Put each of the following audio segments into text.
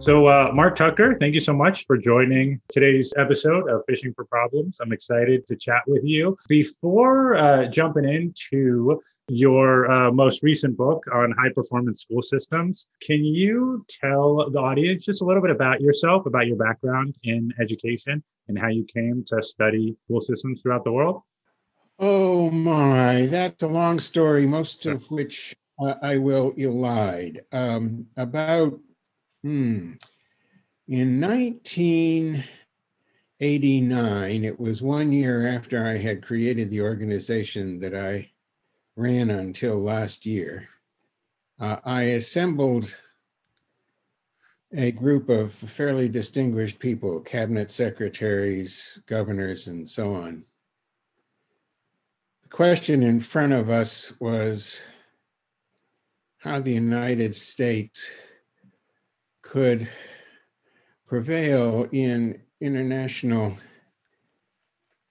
So, uh, Marc Tucker, thank you so much for joining today's episode of Fishing for Problems. I'm excited to chat with you. Before uh, jumping into your uh, most recent book on high performance school systems, can you tell the audience just a little bit about yourself, about your background in education, and how you came to study school systems throughout the world? Oh my, that's a long story, most of which uh, I will elide. Um, about hmm, in 1989, it was one year after I had created the organization that I ran until last year. Uh, I assembled a group of fairly distinguished people, cabinet secretaries, governors, and so on The question in front of us was how the United States could prevail in international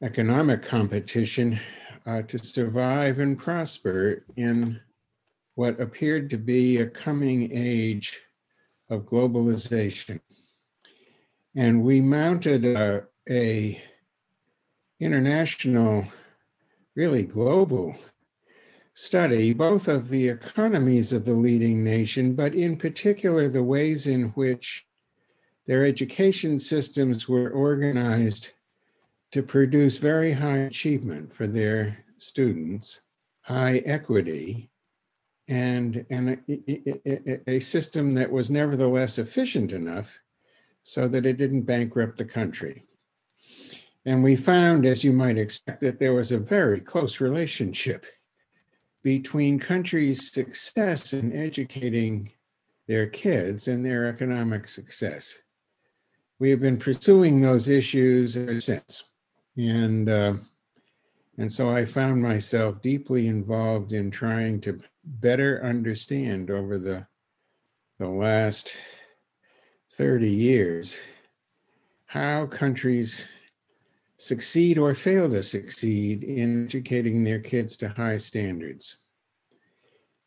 economic competition uh, to survive and prosper in what appeared to be a coming age of globalization. And we mounted a, a international really global study, both of the economies of the leading nation, but in particular the ways in which their education systems were organized to produce very high achievement for their students, high equity, and, and a, a, system that was nevertheless efficient enough so that it didn't bankrupt the country. And we found, as you might expect, that there was a very close relationship between countries' success in educating their kids and their economic success. We have been pursuing those issues ever since. And, uh, and so I found myself deeply involved in trying to better understand over the, the last 30 years how countries succeed or fail to succeed in educating their kids to high standards.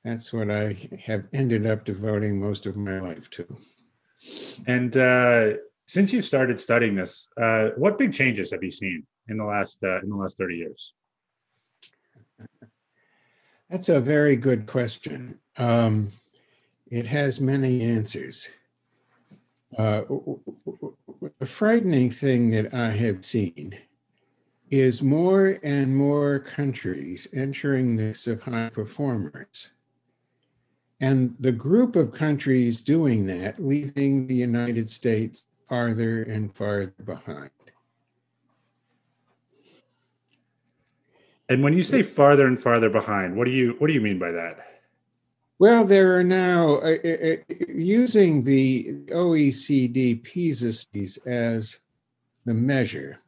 That's what I have ended up devoting most of my life to. And uh, since you started studying this, uh, what big changes have you seen in the last uh, in the last thirty years? That's a very good question. Um, it has many answers. Uh, the frightening thing that I have seen is more and more countries entering this of high performers. And the group of countries doing that, leaving the United States farther and farther behind. And when you say farther and farther behind, what do you what do you mean by that? Well, there are now uh, uh, uh using the OECD PISA studies as the measure.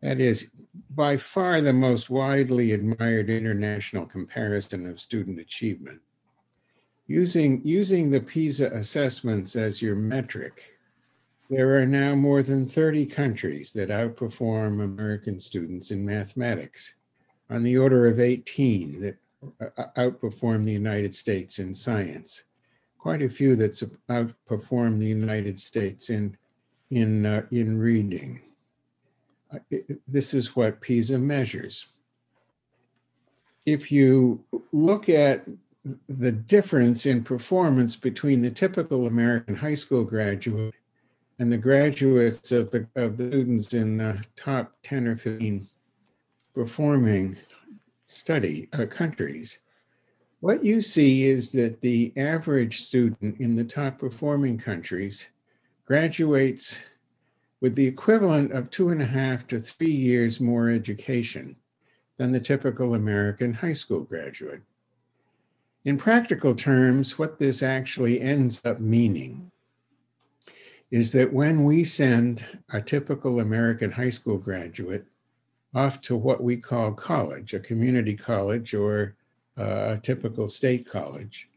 That is by far the most widely admired international comparison of student achievement. Using, using the PISA assessments as your metric, there are now more than 30 countries that outperform American students in mathematics, on the order of 18 that outperform the United States in science. Quite a few that outperform the United States in in uh, in reading. Uh, this is what PISA measures. If you look at the difference in performance between the typical American high school graduate and the graduates of the of the students in the top 10 or 15 performing study uh, countries, what you see is that the average student in the top performing countries graduates with the equivalent of two and a half to three years more education than the typical American high school graduate. In practical terms, what this actually ends up meaning is that when we send a typical American high school graduate off to what we call college, a community college or uh, a typical state college.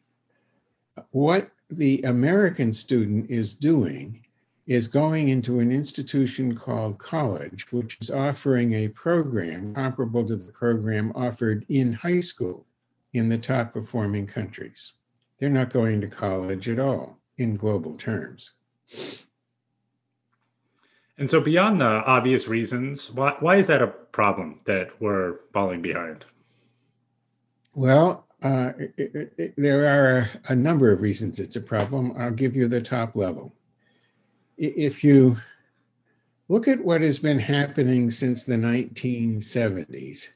What the American student is doing is going into an institution called college, which is offering a program comparable to the program offered in high school in the top performing countries. They're not going to college at all in global terms. And so, beyond the obvious reasons, why, why is that a problem that we're falling behind? Well, uh, it, it, there are a number of reasons it's a problem. I'll give you the top level. If you look at what has been happening since the 1970s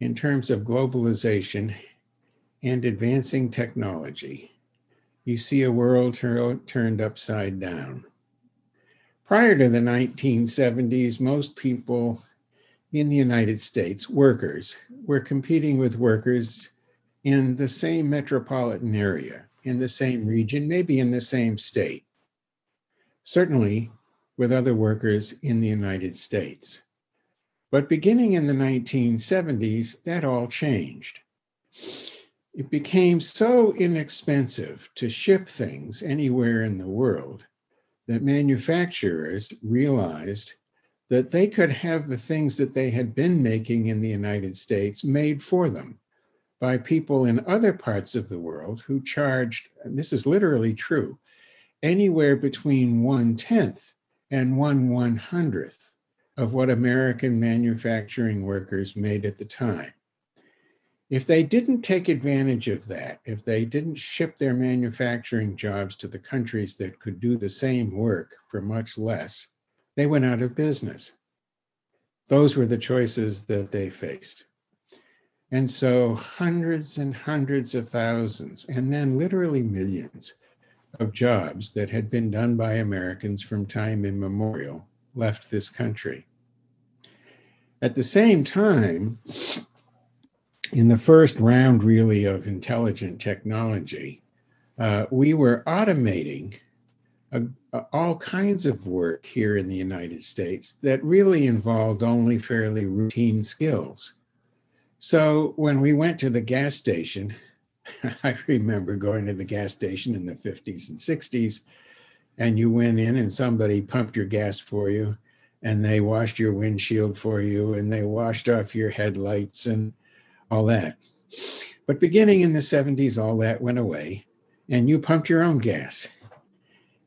in terms of globalization and advancing technology, you see a world tur- turned upside down. Prior to the 1970s, most people in the United States, workers, were competing with workers in the same metropolitan area, in the same region, maybe in the same state. Certainly with other workers in the United States. But beginning in the 1970s, that all changed. It became so inexpensive to ship things anywhere in the world that manufacturers realized that they could have the things that they had been making in the United States made for them by people in other parts of the world who charged, this is literally true, anywhere between one tenth and one one hundredth of what American manufacturing workers made at the time. If they didn't take advantage of that, if they didn't ship their manufacturing jobs to the countries that could do the same work for much less, they went out of business. Those were the choices that they faced. And so hundreds and hundreds of thousands, and then literally millions of jobs that had been done by Americans from time immemorial left this country. At the same time, in the first round, really, of intelligent technology, uh, we were automating a, a, all kinds of work here in the United States that really involved only fairly routine skills. So when we went to the gas station, I remember going to the gas station in the 50s and 60s, and you went in and somebody pumped your gas for you, and they washed your windshield for you, and they washed off your headlights, and all that. But beginning in the 70s, all that went away, and you pumped your own gas.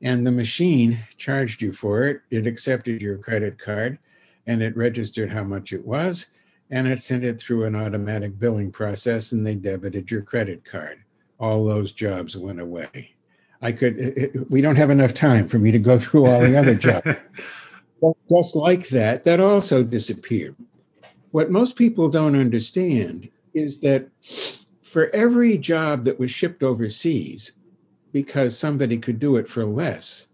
And the machine charged you for it. It accepted your credit card and it registered how much it was, and it sent it through an automatic billing process and they debited your credit card. All those jobs went away. I could, it, we don't have enough time for me to go through all the other jobs. Just like that, that also disappeared. What most people don't understand is that for every job that was shipped overseas, because somebody could do it for less,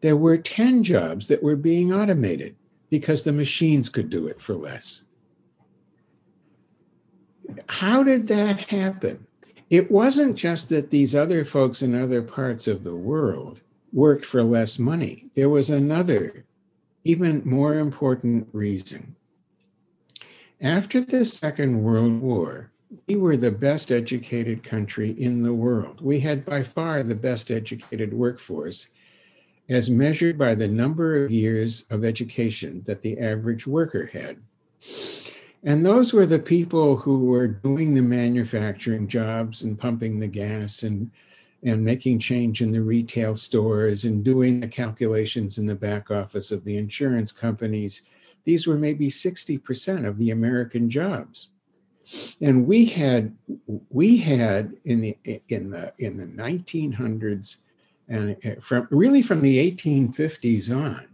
there were 10 jobs that were being automated because the machines could do it for less. How did that happen? It wasn't just that these other folks in other parts of the world worked for less money. There was another, even more important reason. After the Second World War, we were the best educated country in the world. We had by far the best educated workforce as measured by the number of years of education that the average worker had. And those were the people who were doing the manufacturing jobs and pumping the gas and, and making change in the retail stores and doing the calculations in the back office of the insurance companies these were maybe 60% of the American jobs. And we had we had in the in the in the 1900s and uh, from really from the 1850s on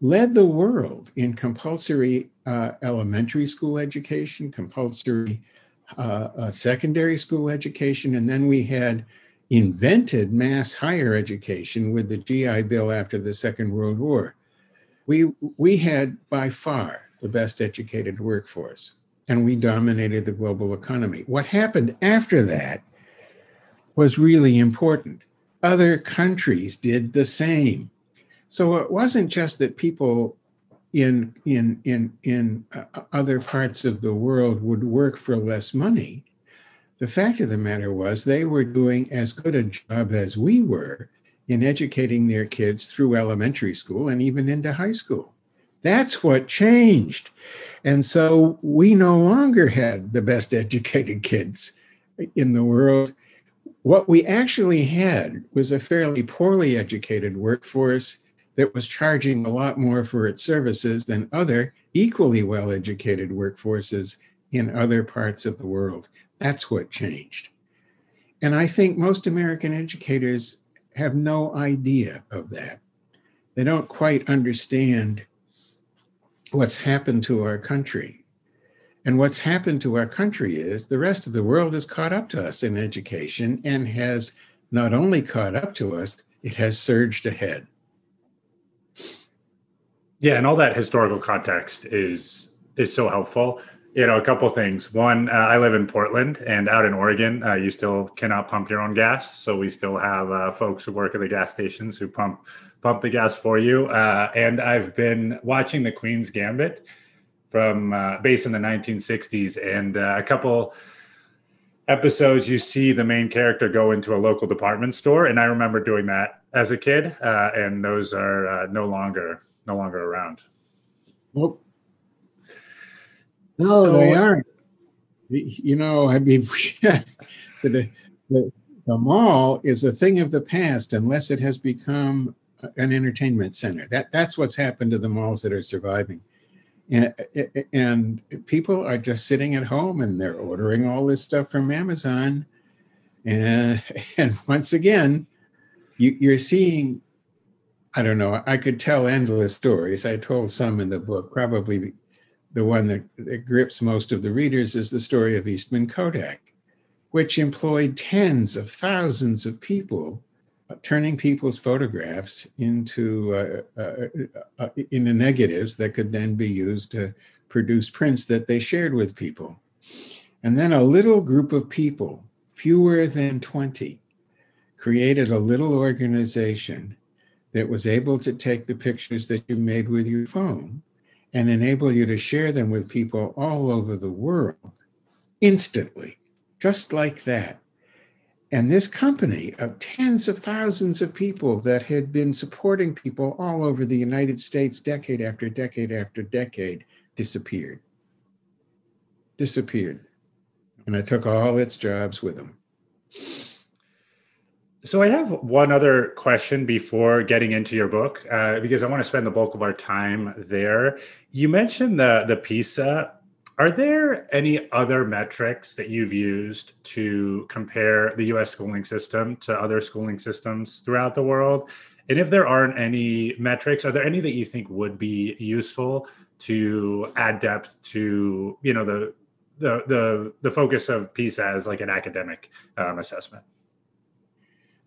led the world in compulsory uh, elementary school education, compulsory uh, uh, secondary school education, and then we had invented mass higher education with the GI Bill after the Second World War we we had by far the best educated workforce and we dominated the global economy. What happened after that was really important. Other countries did the same. So it wasn't just that people in in in in uh, other parts of the world would work for less money. The fact of the matter was they were doing as good a job as we were in educating their kids through elementary school and even into high school. That's what changed. And so we no longer had the best educated kids in the world. what we actually had was a fairly poorly educated workforce that was charging a lot more for its services than other equally well educated workforces in other parts of the world. That's what changed. And I think most American educators have no idea of that. They don't quite understand what's happened to our country. And what's happened to our country is the rest of the world has caught up to us in education and has not only caught up to us, it has surged ahead. Yeah, and all that historical context is is so helpful. You know, a couple things. One, uh, I live in Portland, and out in Oregon, uh, you still cannot pump your own gas. So we still have uh, folks who work at the gas stations who pump pump the gas for you. Uh, and I've been watching the Queen's Gambit from uh, based in the 1960s, and uh, a couple episodes you see the main character go into a local department store and i remember doing that as a kid and those are no longer no longer around nope no so, they aren't you know i mean the, the, the mall is a thing of the past unless it has become an entertainment center that that's what's happened to the malls that are surviving and, and people are just sitting at home and they're ordering all this stuff from Amazon. And, and once again, you, you're seeing, I don't know, I could tell endless stories. I told some in the book. Probably the one that, that grips most of the readers is the story of Eastman Kodak, which employed tens of thousands of people turning people's photographs into uh, uh, uh, uh, into negatives that could then be used to produce prints that they shared with people. And then a little group of people, fewer than 20, created a little organization that was able to take the pictures that you made with your phone and enable you to share them with people all over the world instantly, just like that. And this company of tens of thousands of people that had been supporting people all over the United States decade after decade after decade disappeared. Disappeared. And I took all its jobs with them. So I have one other question before getting into your book, uh, because I want to spend the bulk of our time there. You mentioned the the PISA are there any other metrics that you've used to compare the US schooling system to other schooling systems throughout the world? And if there aren't any metrics, are there any that you think would be useful to add depth to, you know, the the the, the focus of PISA as like an academic um, assessment?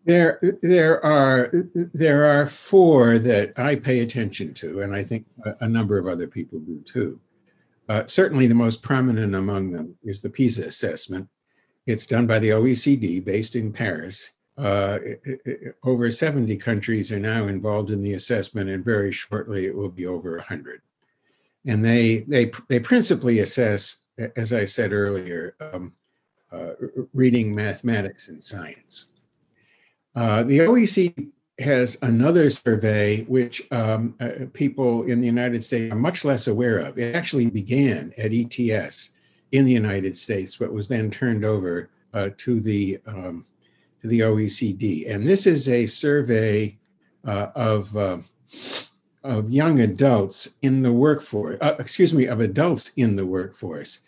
There, there are there are four that I pay attention to, and I think a, a number of other people do too. Uh, certainly, the most prominent among them is the PISA assessment. It's done by the OECD, based in Paris. Uh, it, it, over 70 countries are now involved in the assessment, and very shortly it will be over 100. And they they they principally assess, as I said earlier, um, uh, reading, mathematics, and science. Uh, the OECD has another survey which um, uh, people in the United States are much less aware of. It actually began at ETS in the United States, but was then turned over uh, to the um, to the OECD. And this is a survey uh, of uh, of young adults in the workforce. Uh, excuse me, of adults in the workforce.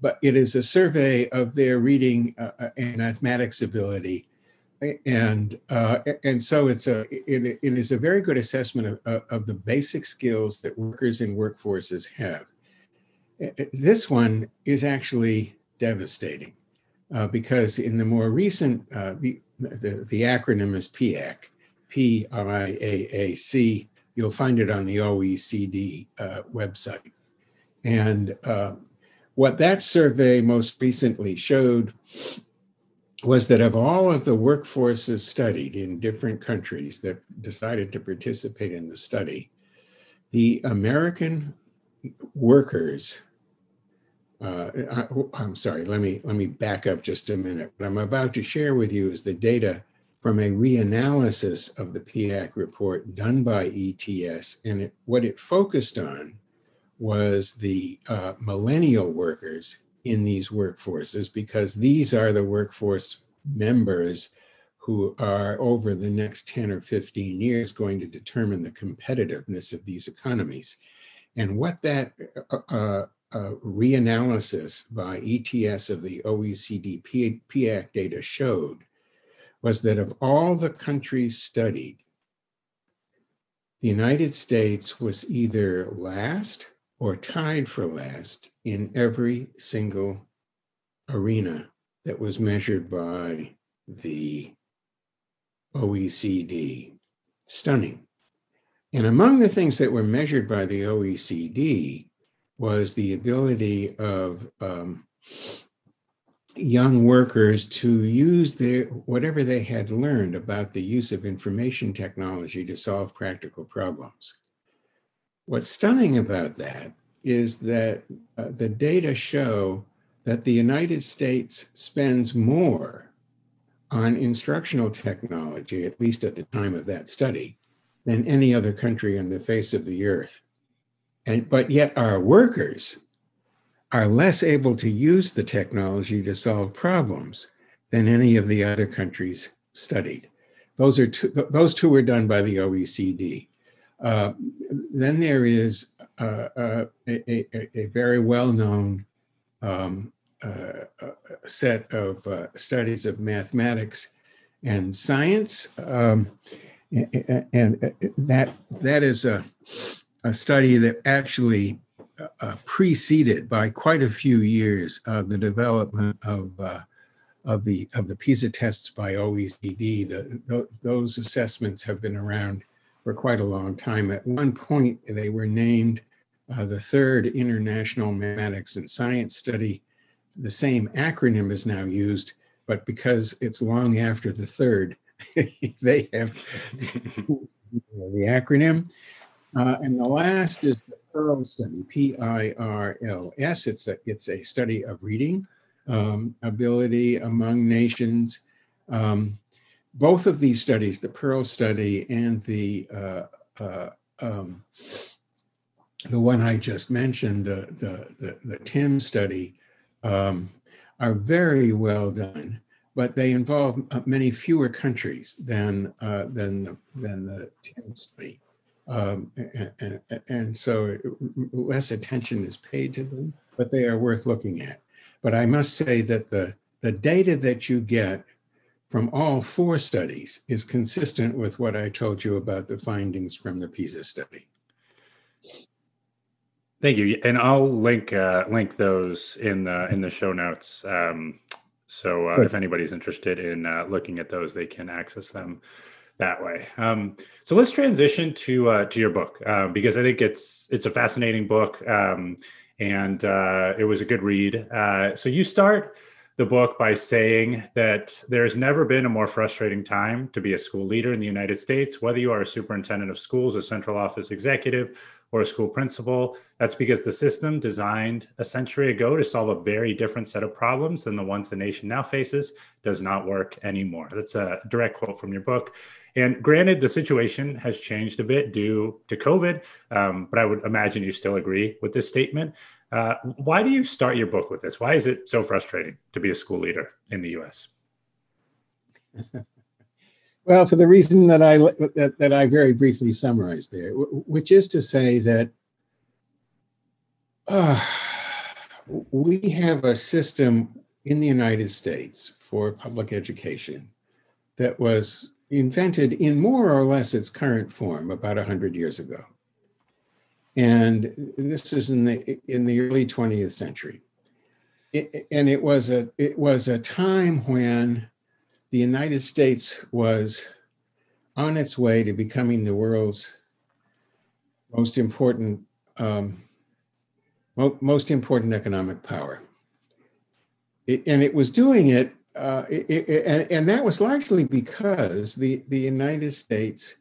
But it is a survey of their reading and mathematics ability and uh, and so it's a it, it is a very good assessment of, of the basic skills that workers and workforces have. This one is actually devastating uh, because in the more recent uh, the, the, the acronym is PIAAC, P I A A C. You'll find it on the OECD uh, website, and uh, what that survey most recently showed was that of all of the workforces studied in different countries that decided to participate in the study, the American workers, uh, I, am sorry, let me, let me back up just a minute. What I'm about to share with you is the data from a reanalysis of the PIAAC report done by ETS. And it, what it focused on was the uh, millennial workers in these workforces because these are the workforce members who are over the next 10 or 15 years going to determine the competitiveness of these economies. And what that uh, uh, uh reanalysis by ETS of the OECD PIAAC data showed was that of all the countries studied, the United States was either last or tied for last in every single arena that was measured by the OECD. Stunning. And among the things that were measured by the OECD was the ability of um, young workers to use their whatever they had learned about the use of information technology to solve practical problems. What's stunning about that is that uh, the data show that the United States spends more on instructional technology, at least at the time of that study, than any other country on the face of the earth. And, but yet our workers are less able to use the technology to solve problems than any of the other countries studied. Those are two, those two were done by the OECD. Uh, then there is uh, uh, a, a, a, very well-known um, uh, uh, set of uh, studies of mathematics and science, um, and, that that is a, a study that actually preceded by quite a few years the development of of the of the PISA tests by OECD. The, those assessments have been around for quite a long time. At one point, they were named uh, the third International Mathematics and Science Study. The same acronym is now used, but because it's long after the third, they have the acronym. Uh, and the last is the PIRLS study, P-I-R-L-S. It's a, it's a study of reading um, ability among nations. Um, both of these studies, the PIRLS study and the uh, uh, um, the one I just mentioned, the the the, the TIMSS study, um, are very well done, but they involve uh, many fewer countries than uh, than than the TIMSS study. Um, and, and, and, so less attention is paid to them, but they are worth looking at. But I must say that the, the data that you get from all four studies is consistent with what I told you about the findings from the PISA study. Thank you, and I'll link uh, link those in the in the show notes. Um, so uh, if anybody's interested in uh, looking at those, they can access them that way. Um, so let's transition to uh, to your book uh, because I think it's it's a fascinating book um, and uh, it was a good read. Uh, so you start the book by saying that there's never been a more frustrating time to be a school leader in the United States, whether you are a superintendent of schools, a central office executive, or a school principal. That's because the system designed a century ago to solve a very different set of problems than the ones the nation now faces does not work anymore. That's a direct quote from your book. And granted, the situation has changed a bit due to COVID, um, but I would imagine you still agree with this statement. Uh, why do you start your book with this? Why is it so frustrating to be a school leader in the U.S.? well, for the reason that I that, that I very briefly summarized there, which is to say that uh, we have a system in the United States for public education that was invented in more or less its current form about 100 years ago. And this is in the, in the early 20th century. It, and it was, a, it was a time when the United States was on its way to becoming the world's most important um, most important economic power. It, and it was doing it uh, it, and, and that was largely because the, the United States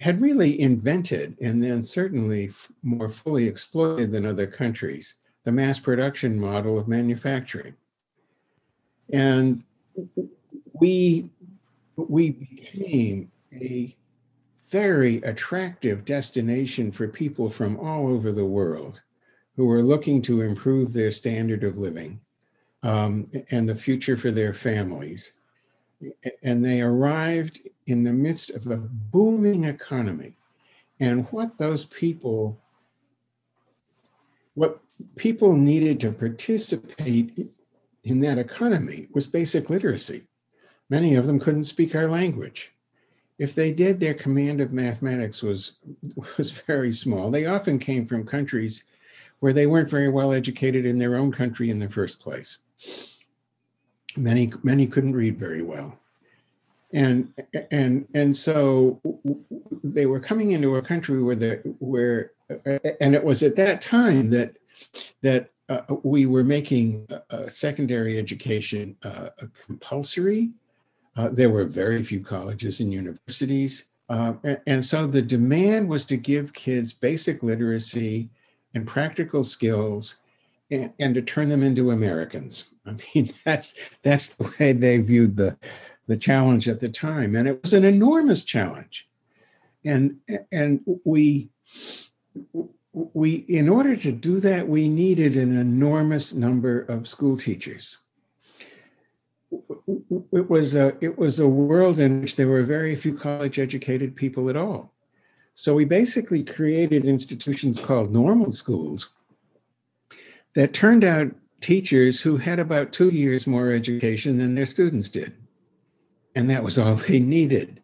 had really invented and then certainly more fully exploited than other countries the mass production model of manufacturing. And we, we became a very attractive destination for people from all over the world who were looking to improve their standard of living um, and the future for their families. And they arrived in the midst of a booming economy. And what those people, what people needed to participate in that economy was basic literacy. Many of them couldn't speak our language. If they did, their command of mathematics was, was very small. They often came from countries where they weren't very well educated in their own country in the first place. Many, many couldn't read very well. And, and, and so they were coming into a country where, the, where and it was at that time that, that uh, we were making secondary education uh, compulsory. Uh, there were very few colleges and universities. Uh, and, and, so the demand was to give kids basic literacy and practical skills and, and, to turn them into Americans. I mean, that's that's the way they viewed the, the challenge at the time. And it was an enormous challenge. And and we we in order to do that we needed an enormous number of school teachers it was a it was a world in which there were very few college educated people at all so we basically created institutions called normal schools that turned out teachers who had about 2 years more education than their students did and that was all they needed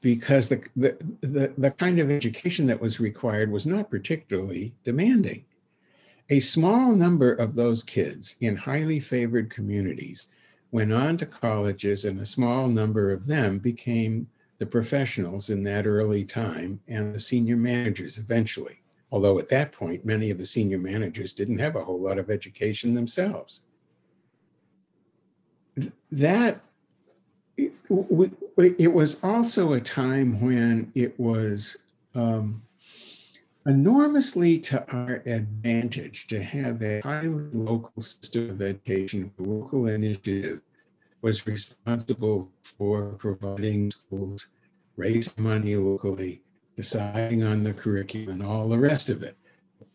because the, the, the, the kind of education that was required was not particularly demanding. A small number of those kids in highly favored communities went on to colleges, and a small number of them became the professionals in that early time and the senior managers eventually. Although at that point, many of the senior managers didn't have a whole lot of education themselves. That it was also a time when it was um, enormously to our advantage to have a highly local system of education. Local initiative was responsible for providing schools, raise money locally, deciding on the curriculum, and all the rest of it.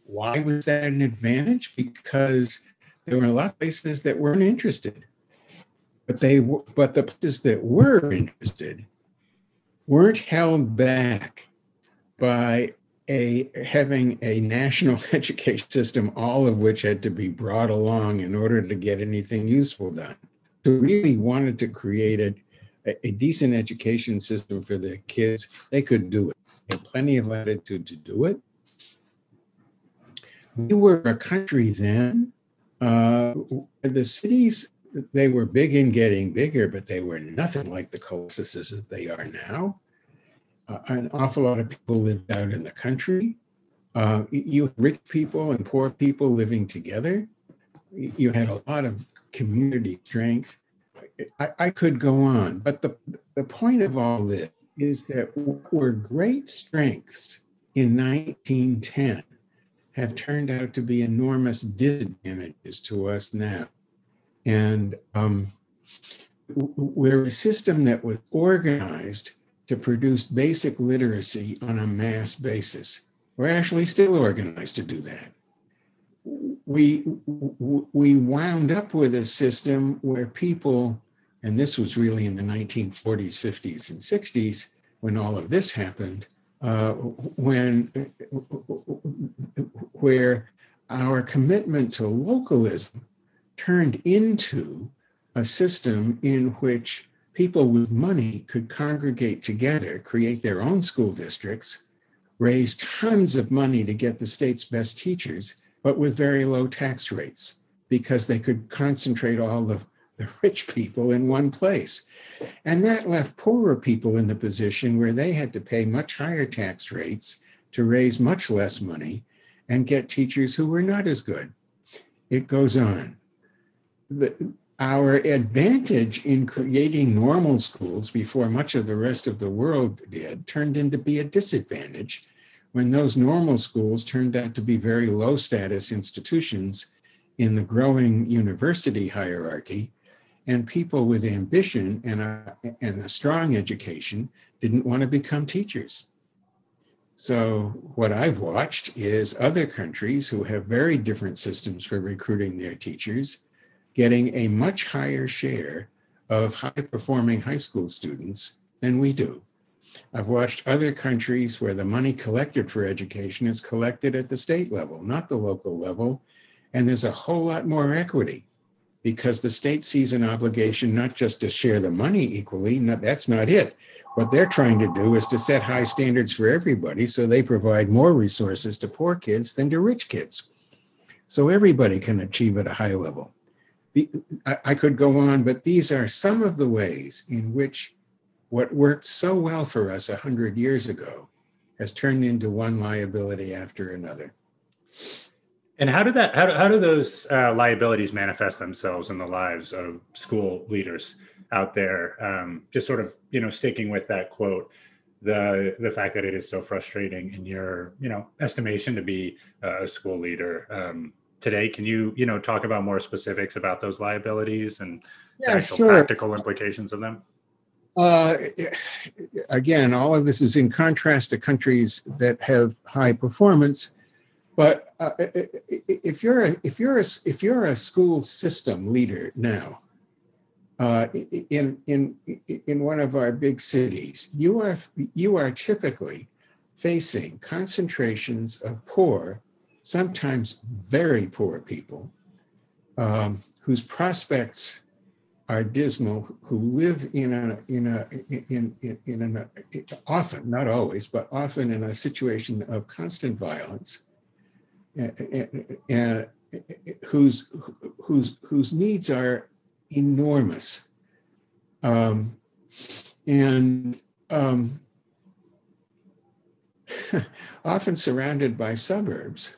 Why was that an advantage? Because there were a lot of places that weren't interested but they but the places that were interested weren't held back by a having a national education system, all of which had to be brought along in order to get anything useful done. So really wanted to create a, a decent education system for the kids. They could do it. Had plenty of latitude to do it. We were a country then. Uh, the cities they were big and getting bigger, but they were nothing like the colossuses that they are now. Uh, an awful lot of people lived out in the country. Uh, you had rich people and poor people living together. You had a lot of community strength. I, I could go on, but the, the point of all this is that were great strengths in 1910 have turned out to be enormous disadvantages to us now. And um, we're a system that was organized to produce basic literacy on a mass basis. We're actually still organized to do that. We, we wound up with a system where people, and this was really in the 1940s, 50s, and 60s when all of this happened, uh, when where our commitment to localism turned into a system in which people with money could congregate together, create their own school districts, raise tons of money to get the state's best teachers, but with very low tax rates because they could concentrate all the, the rich people in one place. And that left poorer people in the position where they had to pay much higher tax rates to raise much less money and get teachers who were not as good. It goes on the, our advantage in creating normal schools before much of the rest of the world did turned into be a disadvantage when those normal schools turned out to be very low status institutions in the growing university hierarchy and people with ambition and a, and a strong education didn't want to become teachers so what i've watched is other countries who have very different systems for recruiting their teachers getting a much higher share of high performing high school students than we do. I've watched other countries where the money collected for education is collected at the state level, not the local level. And there's a whole lot more equity because the state sees an obligation not just to share the money equally, that's not it. What they're trying to do is to set high standards for everybody so they provide more resources to poor kids than to rich kids. So everybody can achieve at a high level. I could go on, but these are some of the ways in which what worked so well for us 100 years ago has turned into one liability after another. And how do that? How do, how do those uh, liabilities manifest themselves in the lives of school leaders out there? Um, just sort of, you know, sticking with that quote, the the fact that it is so frustrating in your, you know, estimation to be a school leader um, today. Can you, you know, talk about more specifics about those liabilities and yeah, actual sure. practical implications of them? Uh, again, all of this is in contrast to countries that have high performance but uh, if you're a, if you're a, if you're a school system leader now, uh, in in in one of our big cities, you are you are typically facing concentrations of poor, sometimes very poor people, um, whose prospects are dismal, who live in a in a in in, in an often not always but often in a situation of constant violence and whose whose whose needs are enormous, um, and um, often surrounded by suburbs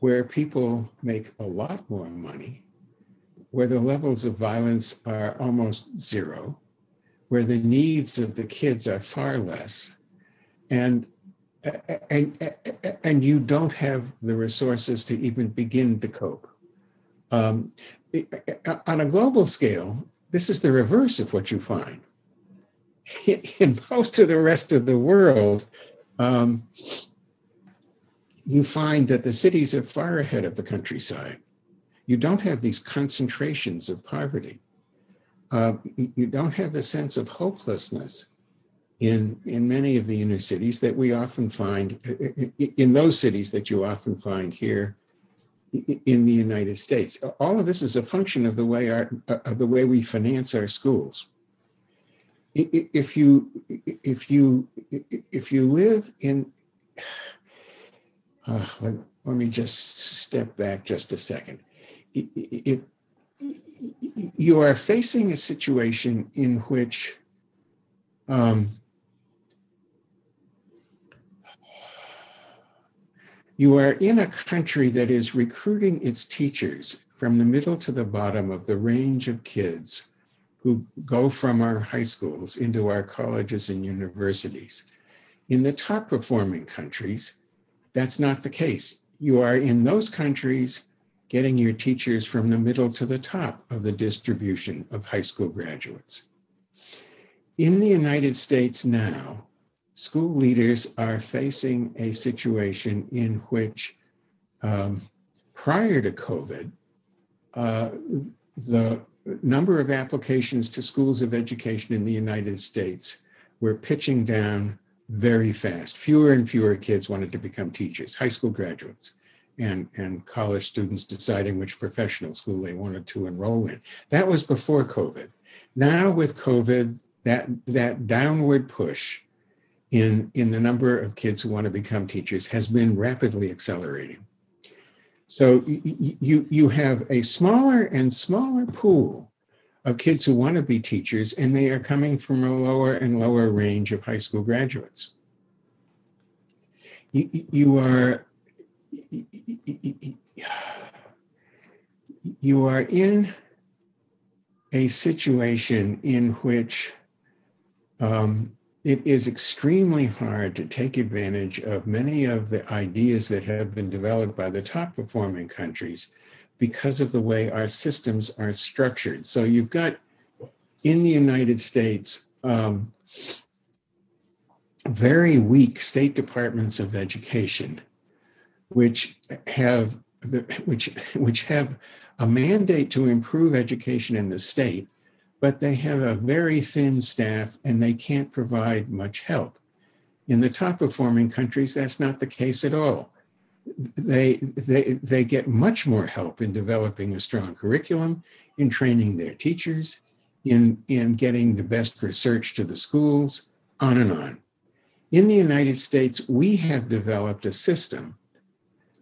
where people make a lot more money, where the levels of violence are almost zero, where the needs of the kids are far less, and and and you don't have the resources to even begin to cope. Um, on a global scale, this is the reverse of what you find. In most of the rest of the world, um, you find that the cities are far ahead of the countryside. You don't have these concentrations of poverty. Uh, you don't have the sense of hopelessness in, in many of the inner cities that we often find, in those cities that you often find here in the United States. All of this is a function of the way our, of the way we finance our schools. If you if you if you live in, uh, let, let me just step back just a second. If you are facing a situation in which um, You are in a country that is recruiting its teachers from the middle to the bottom of the range of kids who go from our high schools into our colleges and universities. In the top performing countries, that's not the case. You are in those countries getting your teachers from the middle to the top of the distribution of high school graduates. In the United States now, school leaders are facing a situation in which, um, prior to COVID, uh, the number of applications to schools of education in the United States were pitching down very fast. Fewer and fewer kids wanted to become teachers, high school graduates, and, and college students deciding which professional school they wanted to enroll in. That was before COVID. Now, with COVID, that, that downward push in, in the number of kids who want to become teachers has been rapidly accelerating. So you, you have a smaller and smaller pool of kids who want to be teachers, and they are coming from a lower and lower range of high school graduates. You, you are you are in a situation in which um, it is extremely hard to take advantage of many of the ideas that have been developed by the top performing countries because of the way our systems are structured. So you've got in the United States um, very weak state departments of education, which have the, which which have a mandate to improve education in the state, but they have a very thin staff and they can't provide much help. In the top performing countries, that's not the case at all. They, they, they get much more help in developing a strong curriculum, in training their teachers, in, in getting the best research to the schools, on and on. In the United States, we have developed a system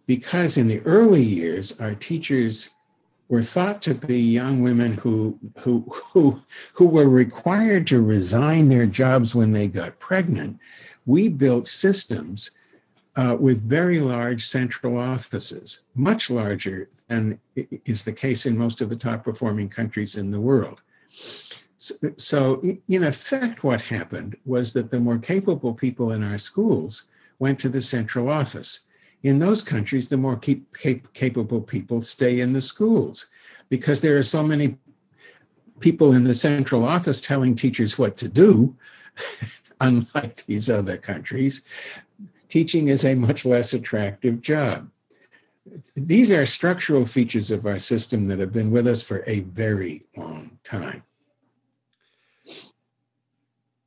because in the early years, our teachers were thought to be young women who, who, who, who were required to resign their jobs when they got pregnant. We built systems uh, with very large central offices, much larger than is the case in most of the top performing countries in the world. So, so, in effect, what happened was that the more capable people in our schools went to the central office. In those countries, the more cap- cap- capable people stay in the schools because there are so many people in the central office telling teachers what to do, unlike these other countries. Teaching is a much less attractive job. These are structural features of our system that have been with us for a very long time.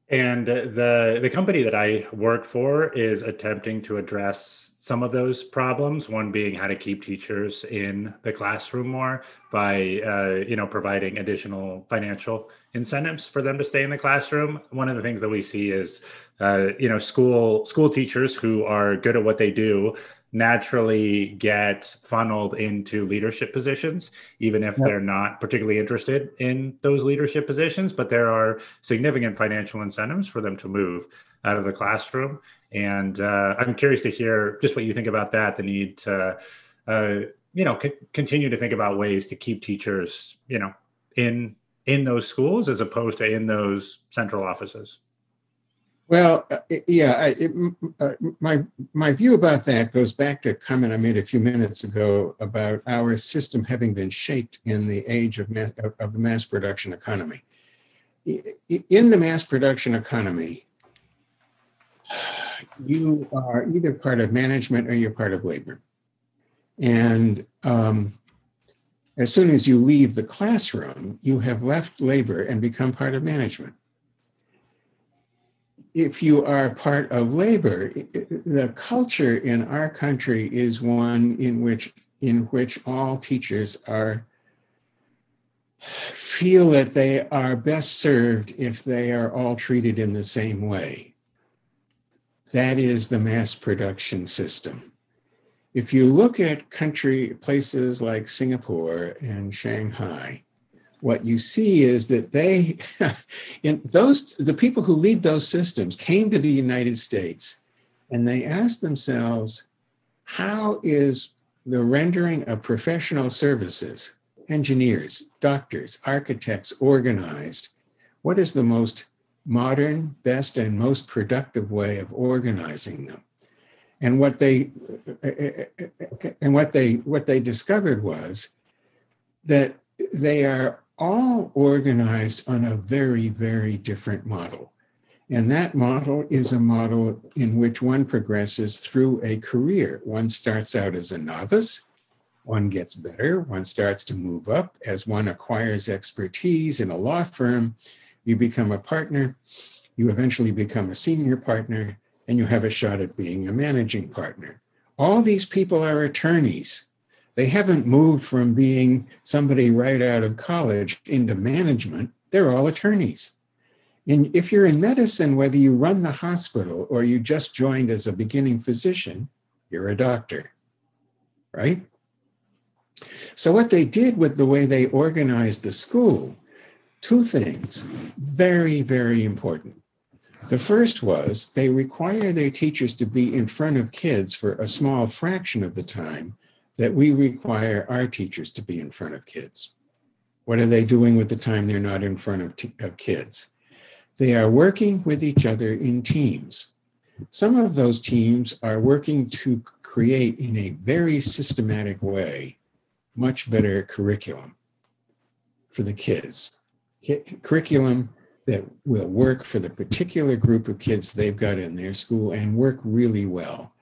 And the the company that I work for is attempting to address some of those problems. One being how to keep teachers in the classroom more by uh, you know providing additional financial incentives for them to stay in the classroom. One of the things that we see is uh, you know school school teachers who are good at what they do naturally get funneled into leadership positions, even if yep. they're not particularly interested in those leadership positions. But there are significant financial incentives for them to move out of the classroom. And uh, I'm curious to hear just what you think about that the need to, uh, you know, c- continue to think about ways to keep teachers, you know, in in those schools as opposed to in those central offices. Well, uh, yeah, it, uh, my my view about that goes back to a comment I made a few minutes ago about our system having been shaped in the age of mass, of the mass production economy. In the mass production economy, you are either part of management or you're part of labor, and um, as soon as you leave the classroom, you have left labor and become part of management if you are part of labor, the culture in our country is one in which in which all teachers are feel that they are best served if they are all treated in the same way. That is the mass production system. If you look at country places like Singapore and Shanghai, what you see is that they, in those, the people who lead those systems came to the United States and they asked themselves, how is the rendering of professional services, engineers, doctors, architects organized? What is the most modern, best, and most productive way of organizing them? And what they and what they what they discovered was that they are all organized on a very, very different model. And that model is a model in which one progresses through a career. One starts out as a novice, one gets better, one starts to move up. As one acquires expertise in a law firm, you become a partner, you eventually become a senior partner, and you have a shot at being a managing partner. All these people are attorneys. They haven't moved from being somebody right out of college into management. They're all attorneys. And if you're in medicine, whether you run the hospital or you just joined as a beginning physician, you're a doctor, right? So, what they did with the way they organized the school, two things very, very important. The first was they require their teachers to be in front of kids for a small fraction of the time that we require our teachers to be in front of kids. What are they doing with the time they're not in front of, t- of kids? They are working with each other in teams. Some of those teams are working to create, in a very systematic way, much better curriculum for the kids. Curriculum that will work for the particular group of kids they've got in their school and work really well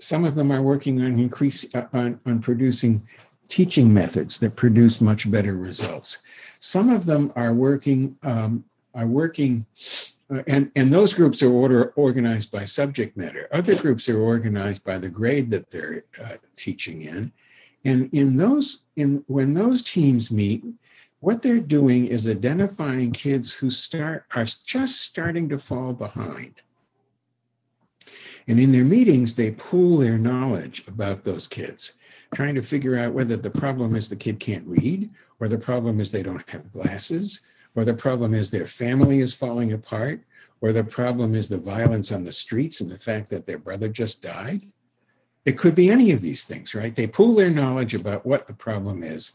some of them are working on increase uh, on, on producing teaching methods that produce much better results. Some of them are working um, are working, uh, and and those groups are order, organized by subject matter. Other groups are organized by the grade that they're uh, teaching in, and in those in when those teams meet, what they're doing is identifying kids who start are just starting to fall behind. And in their meetings, they pool their knowledge about those kids trying to figure out whether the problem is the kid can't read, or the problem is they don't have glasses, or the problem is their family is falling apart, or the problem is the violence on the streets and the fact that their brother just died. It could be any of these things, right? They pool their knowledge about what the problem is.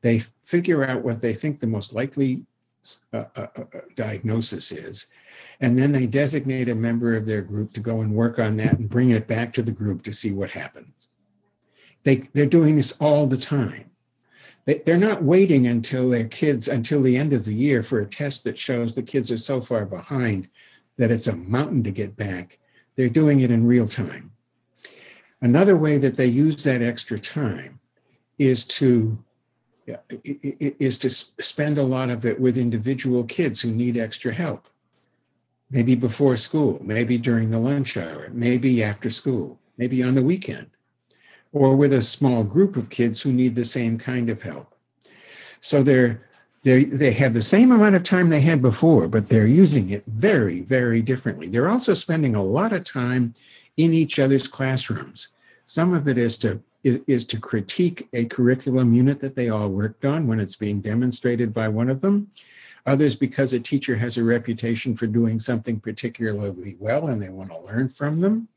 They figure out what they think the most likely uh, uh, uh, diagnosis is. And then they designate a member of their group to go and work on that and bring it back to the group to see what happens. They, they're doing this all the time. They, they're not waiting until their kids, until the end of the year for a test that shows the kids are so far behind that it's a mountain to get back. They're doing it in real time. Another way that they use that extra time is to is to spend a lot of it with individual kids who need extra help. Maybe before school, maybe during the lunch hour, maybe after school, maybe on the weekend or with a small group of kids who need the same kind of help. So they're they they have the same amount of time they had before, but they're using it very, very differently. They're also spending a lot of time in each other's classrooms. Some of it is to is, to critique a curriculum unit that they all worked on when it's being demonstrated by one of them. Others because a teacher has a reputation for doing something particularly well and they want to learn from them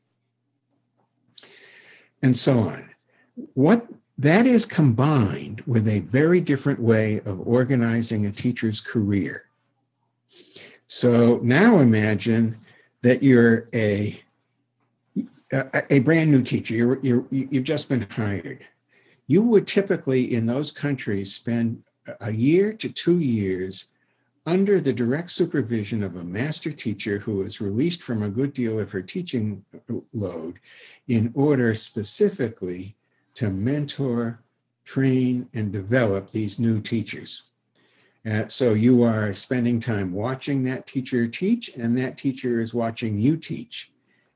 and so on. What that is combined with a very different way of organizing a teacher's career. So now imagine that you're a a, brand new teacher. You're, you're, you've just been hired. You would typically, in those countries, spend a year to two years under the direct supervision of a master teacher who is released from a good deal of her teaching load in order specifically to mentor, train, and develop these new teachers. Uh, so you are spending time watching that teacher teach, and that teacher is watching you teach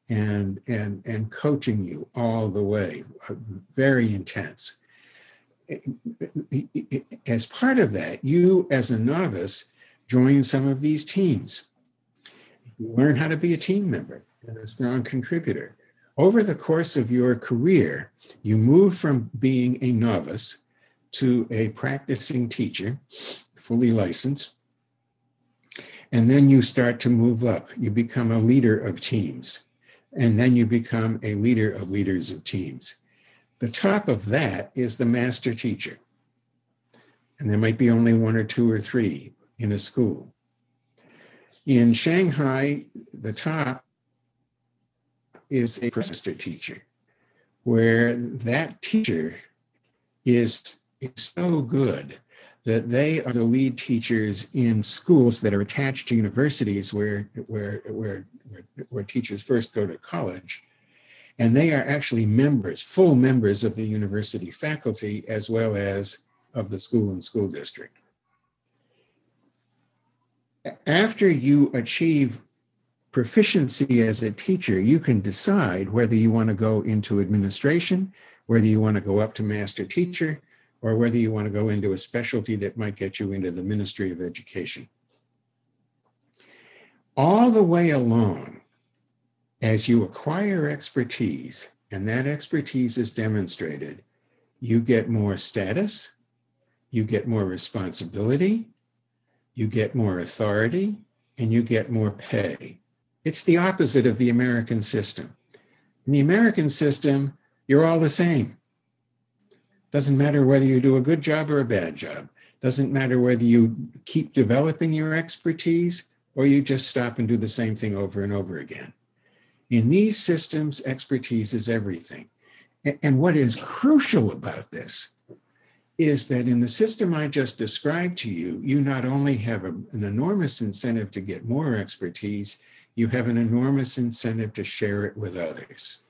and, and, and coaching you all the way. Uh, very intense. As part of that, you as a novice join some of these teams. You learn how to be a team member and a strong contributor. Over the course of your career, you move from being a novice to a practicing teacher, fully licensed, and then you start to move up. You become a leader of teams, and then you become a leader of leaders of teams. The top of that is the master teacher. And there might be only one or two or three, in a school. In Shanghai, the top is a professor teacher, where that teacher is, is so good that they are the lead teachers in schools that are attached to universities where, where, where, where, where teachers first go to college. And they are actually members, full members of the university faculty, as well as of the school and school district after you achieve proficiency as a teacher, you can decide whether you want to go into administration, whether you want to go up to master teacher, or whether you want to go into a specialty that might get you into the Ministry of Education. All the way along, as you acquire expertise, and that expertise is demonstrated, you get more status, you get more responsibility, you get more authority, and you get more pay. It's the opposite of the American system. In the American system, you're all the same. Doesn't matter whether you do a good job or a bad job. Doesn't matter whether you keep developing your expertise or you just stop and do the same thing over and over again. In these systems, expertise is everything. And what is crucial about this is that in the system I just described to you, you not only have a, an enormous incentive to get more expertise, you have an enormous incentive to share it with others.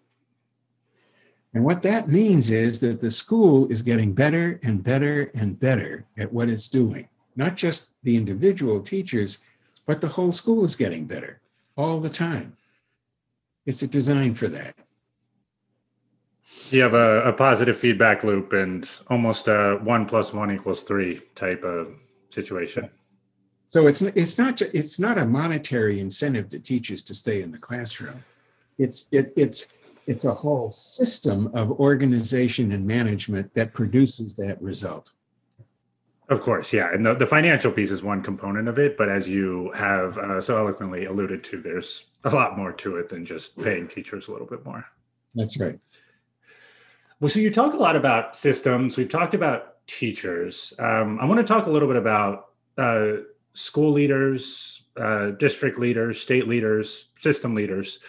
And what that means is that the school is getting better and better and better at what it's doing. Not just the individual teachers, but the whole school is getting better all the time. It's a design for that. You have a, a positive feedback loop and almost a one plus one equals three type of situation. So it's it's not it's not a monetary incentive to teachers to stay in the classroom. It's it, it's it's a whole system of organization and management that produces that result. Of course, yeah, and the, the financial piece is one component of it, but as you have uh, so eloquently alluded to, there's a lot more to it than just paying teachers a little bit more. That's right. Well, so you talk a lot about systems. We've talked about teachers. Um, I want to talk a little bit about uh, school leaders, uh, district leaders, state leaders, system leaders.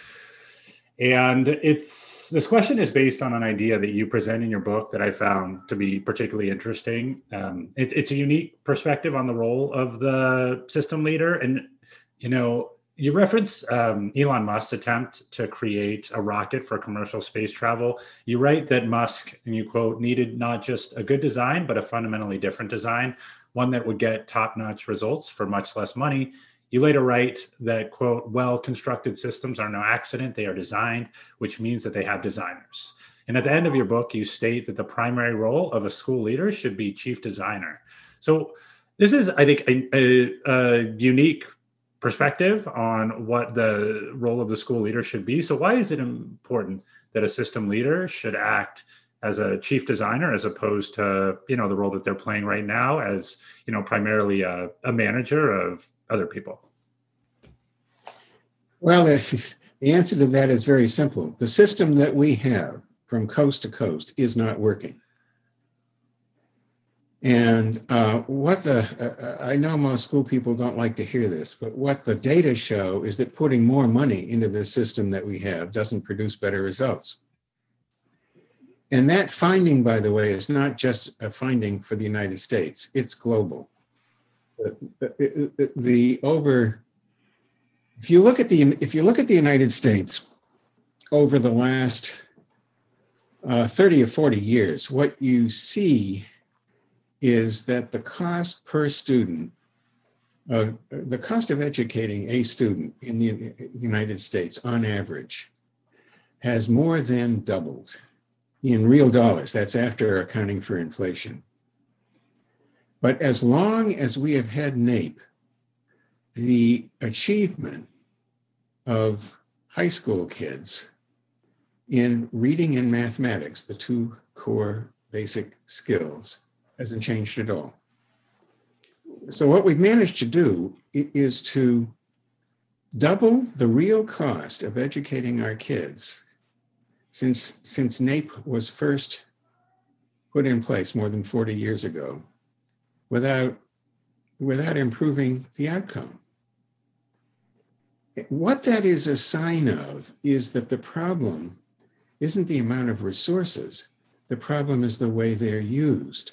And it's this question is based on an idea that you present in your book that I found to be particularly interesting. Um, it's it's a unique perspective on the role of the system leader, and you know you reference um, Elon Musk's attempt to create a rocket for commercial space travel. You write that Musk, and you quote, needed not just a good design, but a fundamentally different design, one that would get top notch results for much less money. You later write that, quote, well constructed systems are no accident, they are designed, which means that they have designers. And at the end of your book, you state that the primary role of a school leader should be chief designer. So, this is, I think, a, a, a unique perspective on what the role of the school leader should be. So, why is it important that a system leader should act as a chief designer as opposed to you know the role that they're playing right now as you know primarily a, a manager of other people? Well, the answer to that is very simple. The system that we have from coast to coast is not working. And uh, what the, uh, I know most school people don't like to hear this, but what the data show is that putting more money into the system that we have doesn't produce better results. And that finding, by the way, is not just a finding for the United States, it's global the, the over if you look at the if you look at the United States over the last uh, 30 or 40 years, what you see is that the cost per student, uh, the cost of educating a student in the United States on average has more than doubled in real dollars. That's after accounting for inflation. But as long as we have had NAEP, the achievement of high school kids in reading and mathematics, the two core basic skills, hasn't changed at all. So, what we've managed to do is to double the real cost of educating our kids since, since NAEP was first put in place more than 40 years ago without, without improving the outcome. What that is a sign of is that the problem isn't the amount of resources, the problem is the way they're used.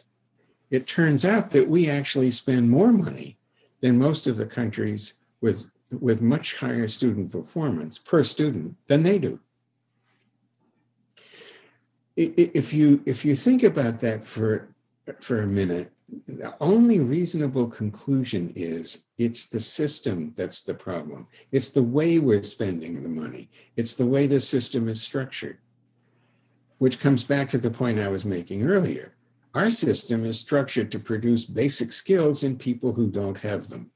It turns out that we actually spend more money than most of the countries with, with much higher student performance per student than they do. If you, if you think about that for, for a minute, the only reasonable conclusion is it's the system that's the problem. It's the way we're spending the money, it's the way the system is structured, which comes back to the point I was making earlier. Our system is structured to produce basic skills in people who don't have them,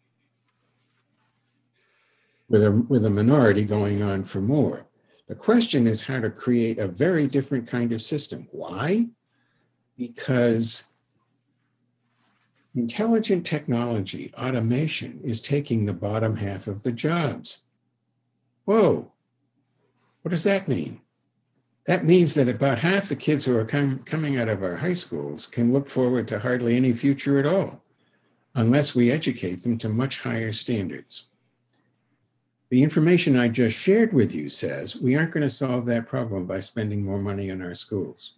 with a, with a minority going on for more. The question is how to create a very different kind of system. Why? Because Intelligent technology, automation, is taking the bottom half of the jobs. Whoa, what does that mean? That means that about half the kids who are com- coming out of our high schools can look forward to hardly any future at all, unless we educate them to much higher standards. The information I just shared with you says we aren't going to solve that problem by spending more money in our schools.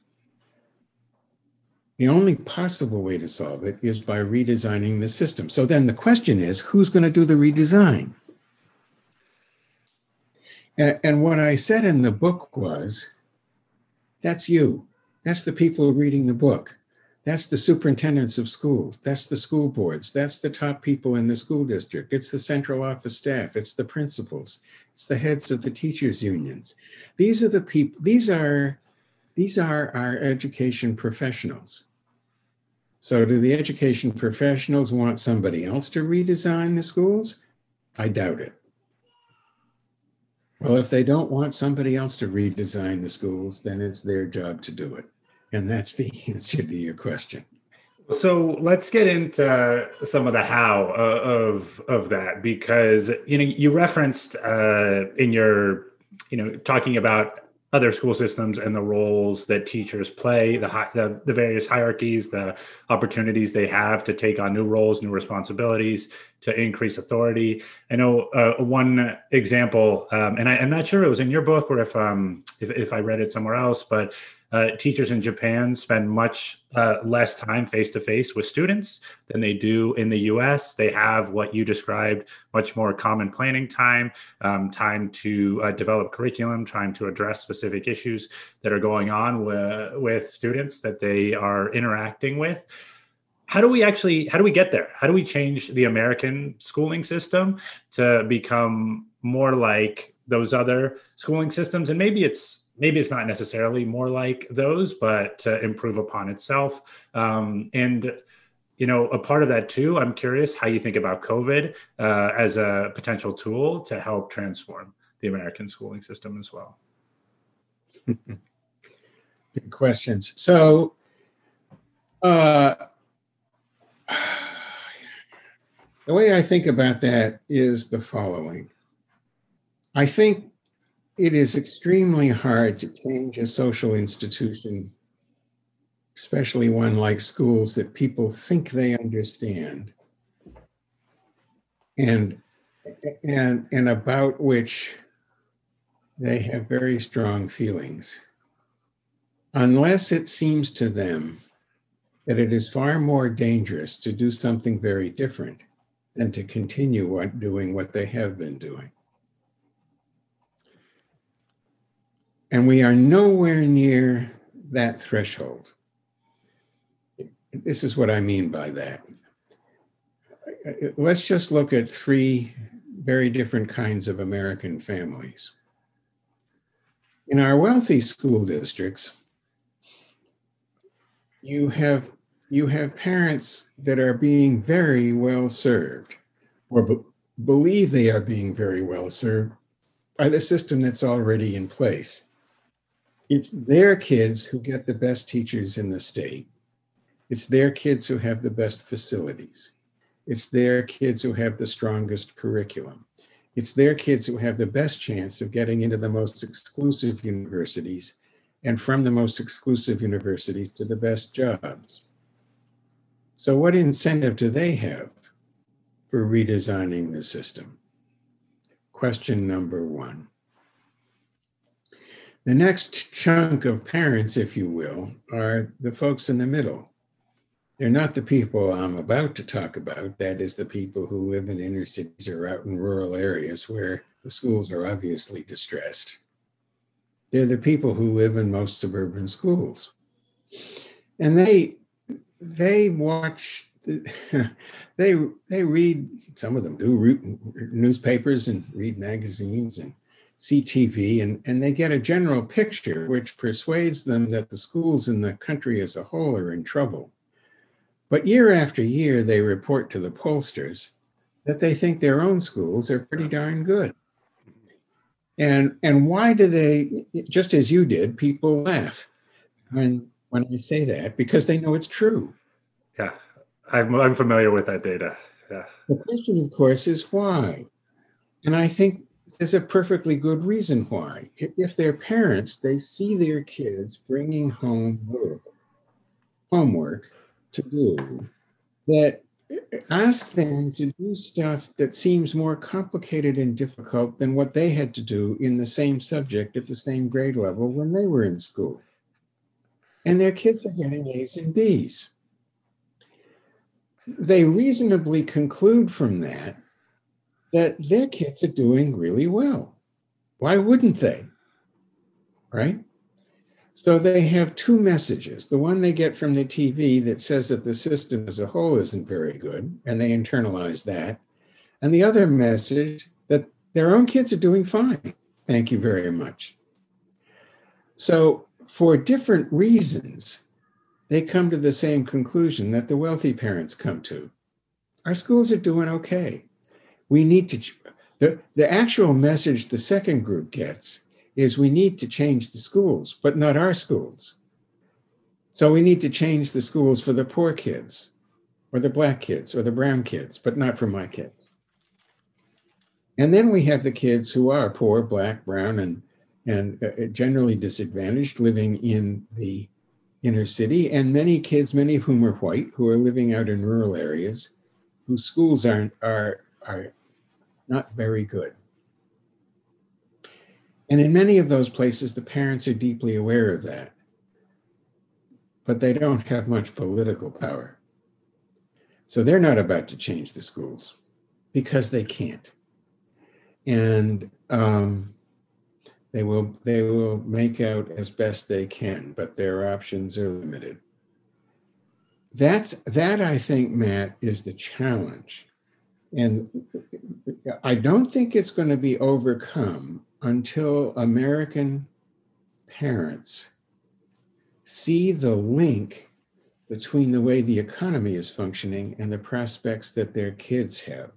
The only possible way to solve it is by redesigning the system. So then the question is who's going to do the redesign? And, and what I said in the book was That's you. That's the people reading the book. That's the superintendents of schools. That's the school boards. That's the top people in the school district. It's the central office staff. It's the principals. It's the heads of the teachers unions. These are the people, these are these are our education professionals. So do the education professionals want somebody else to redesign the schools? I doubt it. Well, if they don't want somebody else to redesign the schools, then it's their job to do it. And that's the answer to your question. So let's get into some of the how uh, of of that because you know you referenced uh, in your you know talking about other school systems and the roles that teachers play, the, the, the various hierarchies, the opportunities they have to take on new roles, new responsibilities, to increase authority. I know uh, one example, um, and I, am not sure it was in your book or if um, if, if I read it somewhere else, but uh, teachers in Japan spend much uh, less time face to face with students than they do in the US. They have what you described much more common planning time, um, time to uh, develop curriculum, time to address specific issues that are going on with, with students that they are interacting with. How do we actually how do we get there? How do we change the american schooling system to become more like those other schooling systems? And maybe it's maybe it's not necessarily more like those, but to improve upon itself. Um, and you know, a part of that too. I'm curious how you think about COVID uh, as a potential tool to help transform the American schooling system as well. Good questions. So, uh, the way I think about that is the following. I think it is extremely hard to change a social institution, especially one like schools that people think they understand. And and and about which they have very strong feelings. Unless it seems to them that it is far more dangerous to do something very different than to continue what, doing what they have been doing And we are nowhere near that threshold. This is what I mean by that. Let's just look at three very different kinds of American families. In our wealthy school districts, you have you have parents that are being very well served or be- believe they are being very well served by the system that's already in place it's their kids who get the best teachers in the state. It's their kids who have the best facilities. It's their kids who have the strongest curriculum. It's their kids who have the best chance of getting into the most exclusive universities and from the most exclusive universities to the best jobs. So, what incentive do they have for redesigning the system? Question number one. The next chunk of parents, if you will, are the folks in the middle. They're not the people I'm about to talk about. That is, the people who live in inner cities or out in rural areas where the schools are obviously distressed. They're the people who live in most suburban schools. And they they watch they they read some of them do newspapers and read magazines and CTV, and, and they get a general picture which persuades them that the schools in the country as a whole are in trouble. But year after year, they report to the pollsters that they think their own schools are pretty darn good. And, and why do they, just as you did, people laugh when, when I say that because they know it's true. Yeah, I'm, I'm familiar with that data. Yeah. The question, of course, is why? And I think there's a perfectly good reason why. If they're parents, they see their kids bringing home work, homework to do that uh, ask them to do stuff that seems more complicated and difficult than what they had to do in the same subject at the same grade level when they were in school. And their kids are getting A's and B's. They reasonably conclude from that that their kids are doing really well. Why wouldn't they? Right? So they have two messages. The one they get from the TV that says that the system as a whole isn't very good, and they internalize that. And the other message that their own kids are doing fine. Thank you very much. So, for different reasons, they come to the same conclusion that the wealthy parents come to. Our schools are doing okay. We need to, the, the actual message the second group gets is we need to change the schools, but not our schools. So we need to change the schools for the poor kids, or the black kids, or the brown kids, but not for my kids. And then we have the kids who are poor, black, brown, and and uh, generally disadvantaged, living in the inner city, and many kids, many of whom are white, who are living out in rural areas, whose schools aren't are are not very good. And in many of those places, the parents are deeply aware of that, but they don't have much political power. So they're not about to change the schools because they can't. And um, they will they will make out as best they can, but their options are limited. That's that I think, Matt, is the challenge. And I don't think it's going to be overcome until American parents see the link between the way the economy is functioning and the prospects that their kids have.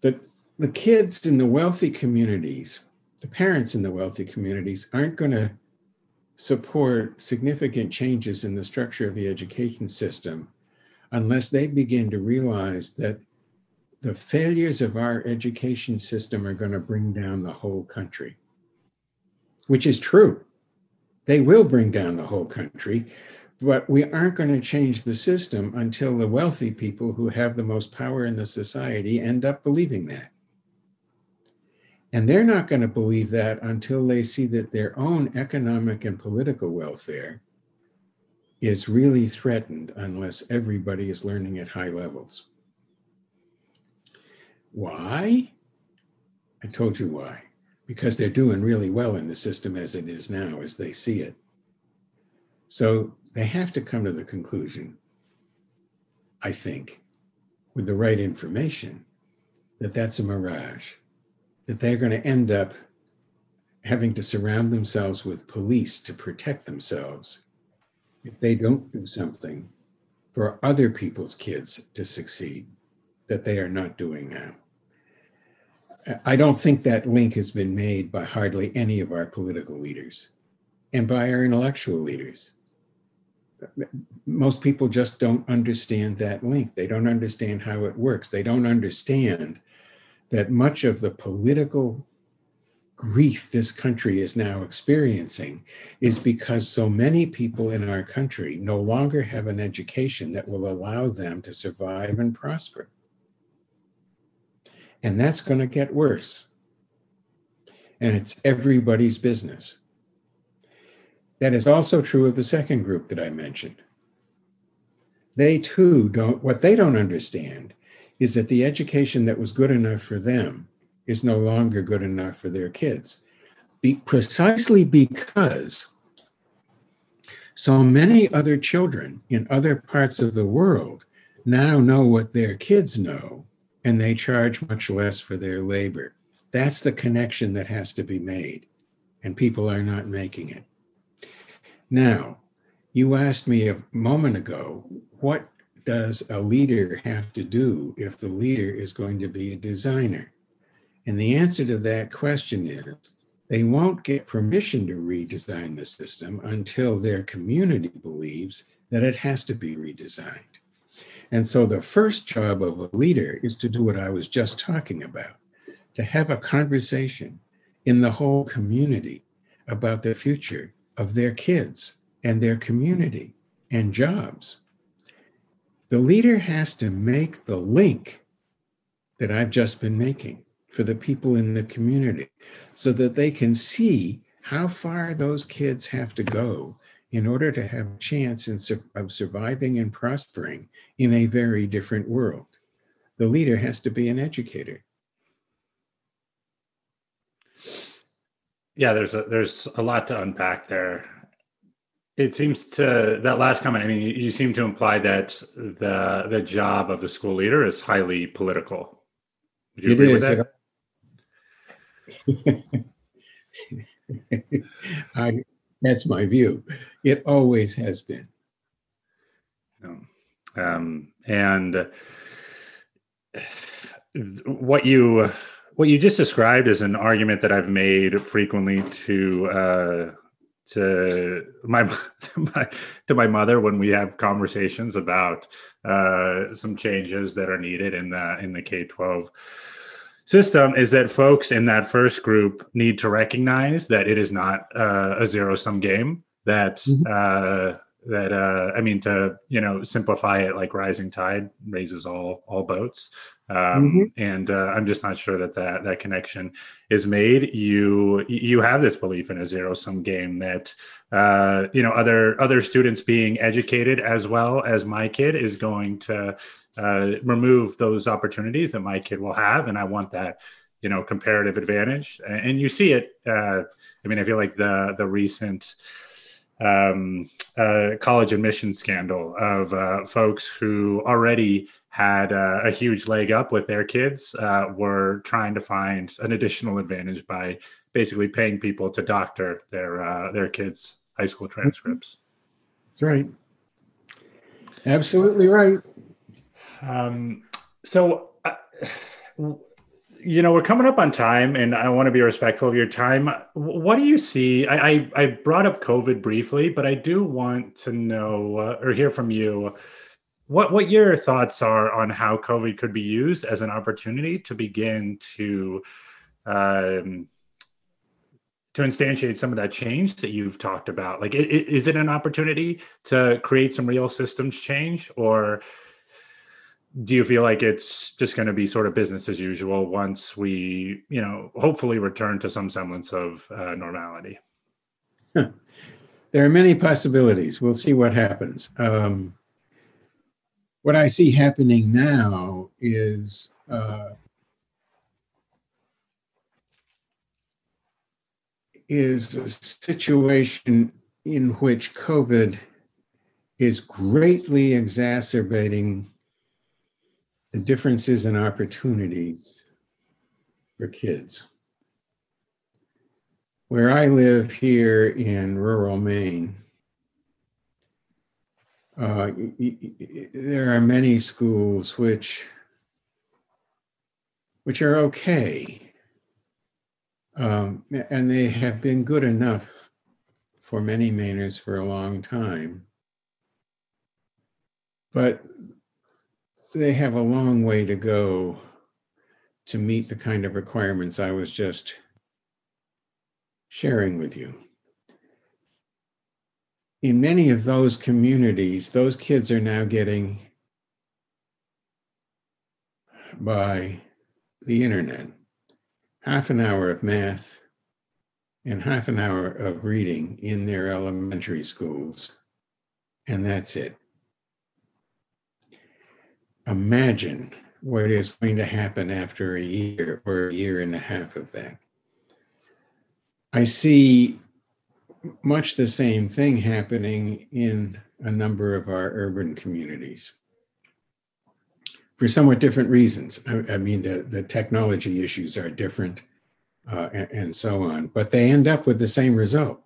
The, the kids in the wealthy communities, the parents in the wealthy communities, aren't going to support significant changes in the structure of the education system unless they begin to realize that the failures of our education system are going to bring down the whole country, which is true. They will bring down the whole country, but we aren't going to change the system until the wealthy people who have the most power in the society end up believing that. And they're not going to believe that until they see that their own economic and political welfare is really threatened unless everybody is learning at high levels. Why? I told you why. Because they're doing really well in the system as it is now, as they see it. So they have to come to the conclusion, I think, with the right information, that that's a mirage, that they're going to end up having to surround themselves with police to protect themselves if they don't do something for other people's kids to succeed that they are not doing now. I don't think that link has been made by hardly any of our political leaders and by our intellectual leaders. Most people just don't understand that link. They don't understand how it works. They don't understand that much of the political grief this country is now experiencing is because so many people in our country no longer have an education that will allow them to survive and prosper. And that's going to get worse. And it's everybody's business. That is also true of the second group that I mentioned. They too don't, what they don't understand is that the education that was good enough for them is no longer good enough for their kids. Be, precisely because so many other children in other parts of the world now know what their kids know and they charge much less for their labor. That's the connection that has to be made, and people are not making it. Now, you asked me a moment ago, what does a leader have to do if the leader is going to be a designer? And the answer to that question is they won't get permission to redesign the system until their community believes that it has to be redesigned. And so the first job of a leader is to do what I was just talking about to have a conversation in the whole community about the future of their kids and their community and jobs. The leader has to make the link that I've just been making for the people in the community so that they can see how far those kids have to go in order to have a chance in, of surviving and prospering in a very different world. The leader has to be an educator. Yeah, there's a there's a lot to unpack there. It seems to that last comment. I mean, you, you seem to imply that the the job of the school leader is highly political. Would you it agree is. with that? I, that's my view. It always has been. Um, and what you what you just described is an argument that I've made frequently to uh, to my, to my to my mother when we have conversations about uh, some changes that are needed in the in the K twelve system is that folks in that first group need to recognize that it is not uh, a zero sum game that mm-hmm. uh, that uh, I mean to you know simplify it like rising tide raises all all boats um, mm-hmm. and uh, I'm just not sure that that that connection is made. You you have this belief in a zero sum game that uh, you know other other students being educated as well as my kid is going to uh, remove those opportunities that my kid will have, and I want that you know comparative advantage. And you see it. Uh, I mean, I feel like the the recent um, uh, college admission scandal of uh, folks who already had uh, a huge leg up with their kids uh, were trying to find an additional advantage by basically paying people to doctor their uh, their kids' high school transcripts. That's right. Absolutely right. Um, so uh, you know we're coming up on time and i want to be respectful of your time. What do you see? I i, I brought up covid briefly but i do want to know uh, or hear from you what what your thoughts are on how covid could be used as an opportunity to begin to um, to instantiate some of that change that you've talked about. Like is it an opportunity to create some real systems change or do you feel like it's just going to be sort of business as usual once we you know hopefully return to some semblance of uh, normality? There are many possibilities. We'll see what happens. Um, what i see happening now is uh, is a situation in which covid is greatly exacerbating the differences in opportunities for kids. Where I live here in rural Maine, uh, there are many schools which which are okay, um, and they have been good enough for many Mainers for a long time. But they have a long way to go to meet the kind of requirements I was just sharing with you. In many of those communities, those kids are now getting by the internet half an hour of math and half an hour of reading in their elementary schools, and that's it imagine what is going to happen after a year or a year and a half of that. I see much the same thing happening in a number of our urban communities for somewhat different reasons. I, I mean, the, the technology issues are different uh, and, and, so on, but they end up with the same result.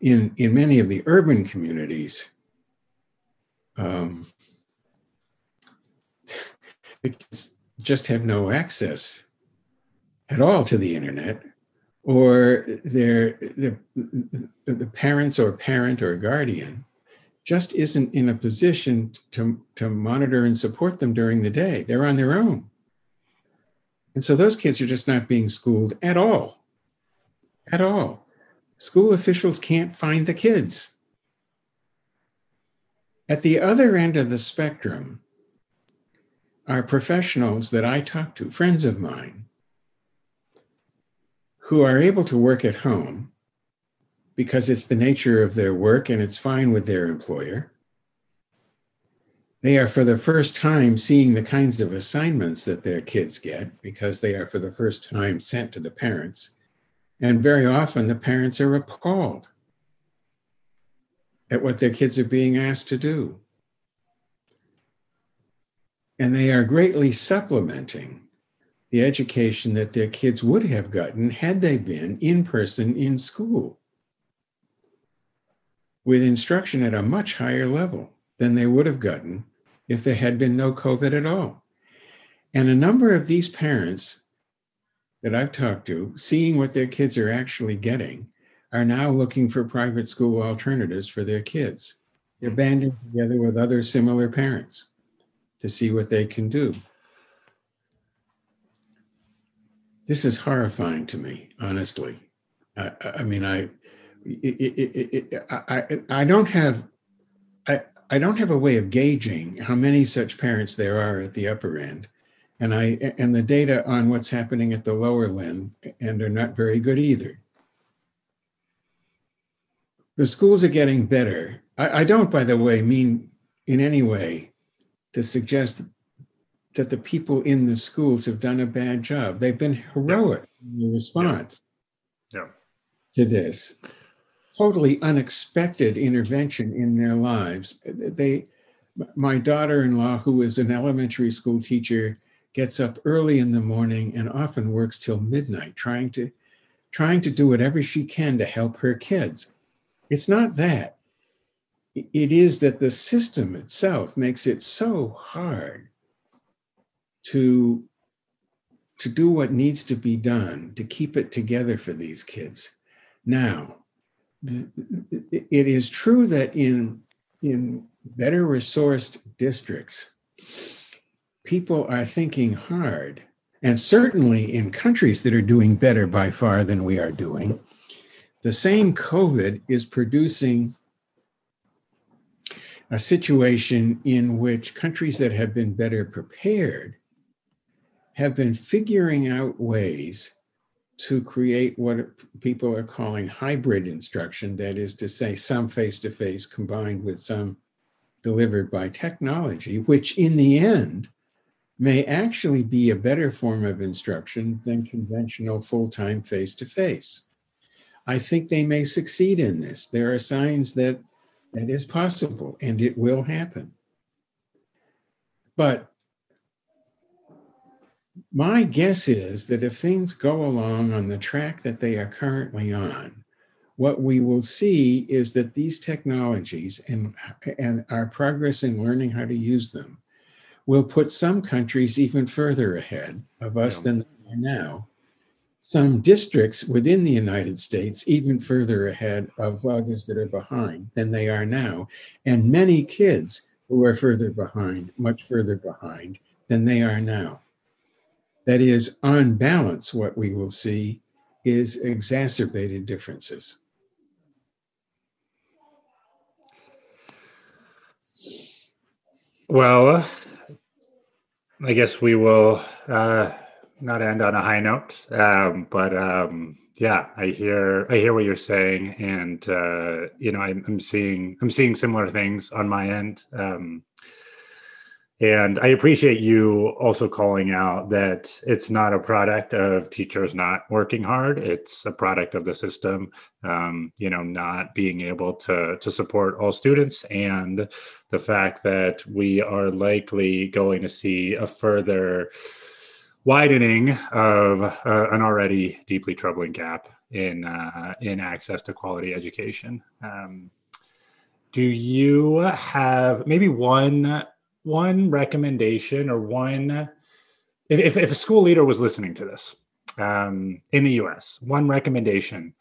In, in many of the urban communities, um, just have no access at all to the internet or their, their the parents or parent or guardian just isn't in a position to, to monitor and support them during the day. They're on their own. And so those kids are just not being schooled at all. At all. School officials can't find the kids. At the other end of the spectrum, are professionals that I talk to, friends of mine, who are able to work at home because it's the nature of their work and it's fine with their employer. They are for the first time seeing the kinds of assignments that their kids get because they are for the first time sent to the parents And very often the parents are appalled at what their kids are being asked to do. And they are greatly supplementing the education that their kids would have gotten had they been in person in school with instruction at a much higher level than they would have gotten if there had been no COVID at all. And a number of these parents that I've talked to, seeing what their kids are actually getting, are now looking for private school alternatives for their kids. They're mm-hmm. banding together with other similar parents to see what they can do. This is horrifying to me, honestly. I, I mean, I, it, it, it, I, I don't have, I, I don't have a way of gauging how many such parents there are at the upper end, and I, and the data on what's happening at the lower end, and are not very good either. The schools are getting better. I, I don't, by the way, mean in any way to suggest that the people in the schools have done a bad job. They've been heroic yeah. in the response yeah. to this totally unexpected intervention in their lives. They, my daughter-in-law, who is an elementary school teacher, gets up early in the morning and often works till midnight trying to trying to do whatever she can to help her kids. It's not that. It is that the system itself makes it so hard to to do what needs to be done to keep it together for these kids. Now, it is true that in in better resourced districts, people are thinking hard, and certainly in countries that are doing better by far than we are doing, the same COVID is producing a situation in which countries that have been better prepared have been figuring out ways to create what people are calling hybrid instruction, that is to say, some face to face combined with some delivered by technology, which in the end may actually be a better form of instruction than conventional full time face to face. I think they may succeed in this. There are signs that that is possible and it will happen. But my guess is that if things go along on the track that they are currently on, what we will see is that these technologies and, and our progress in learning how to use them will put some countries even further ahead of us yeah. than they are now. Some districts within the United States even further ahead of others that are behind than they are now. And many kids who are further behind, much further behind than they are now. That is, on balance, what we will see is exacerbated differences. Well, I guess we will uh, not end on a high note, um, but um, yeah, I hear I hear what you're saying, and uh, you know I'm, I'm, seeing I'm seeing similar things on my end. Um, and I appreciate you also calling out that it's not a product of teachers not working hard. It's a product of the system, um, you know, not being able to to support all students, and the fact that we are likely going to see a further widening of uh, an already deeply troubling gap in uh, in access to quality education. Um, do you have maybe one one recommendation or one if, if a school leader was listening to this um, in the us one recommendation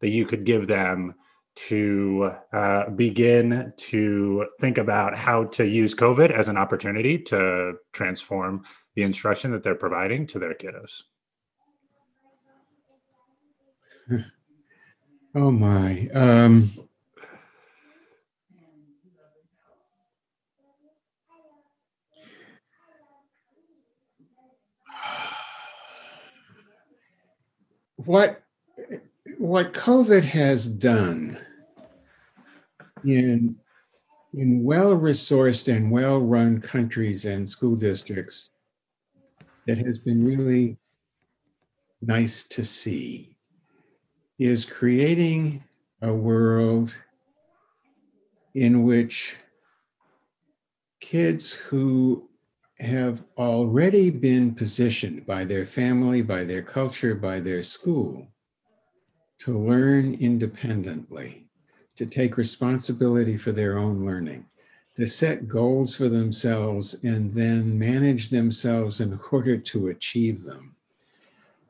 that you could give them to uh, begin to think about how to use covid as an opportunity to transform the instruction that they're providing to their kiddos. Oh my um, what what COVID has done in in well-resourced and well-run countries and school districts that has been really nice to see is creating a world in which kids who have already been positioned by their family, by their culture, by their school to learn independently, to take responsibility for their own learning, to set goals for themselves and then manage themselves in order to achieve them,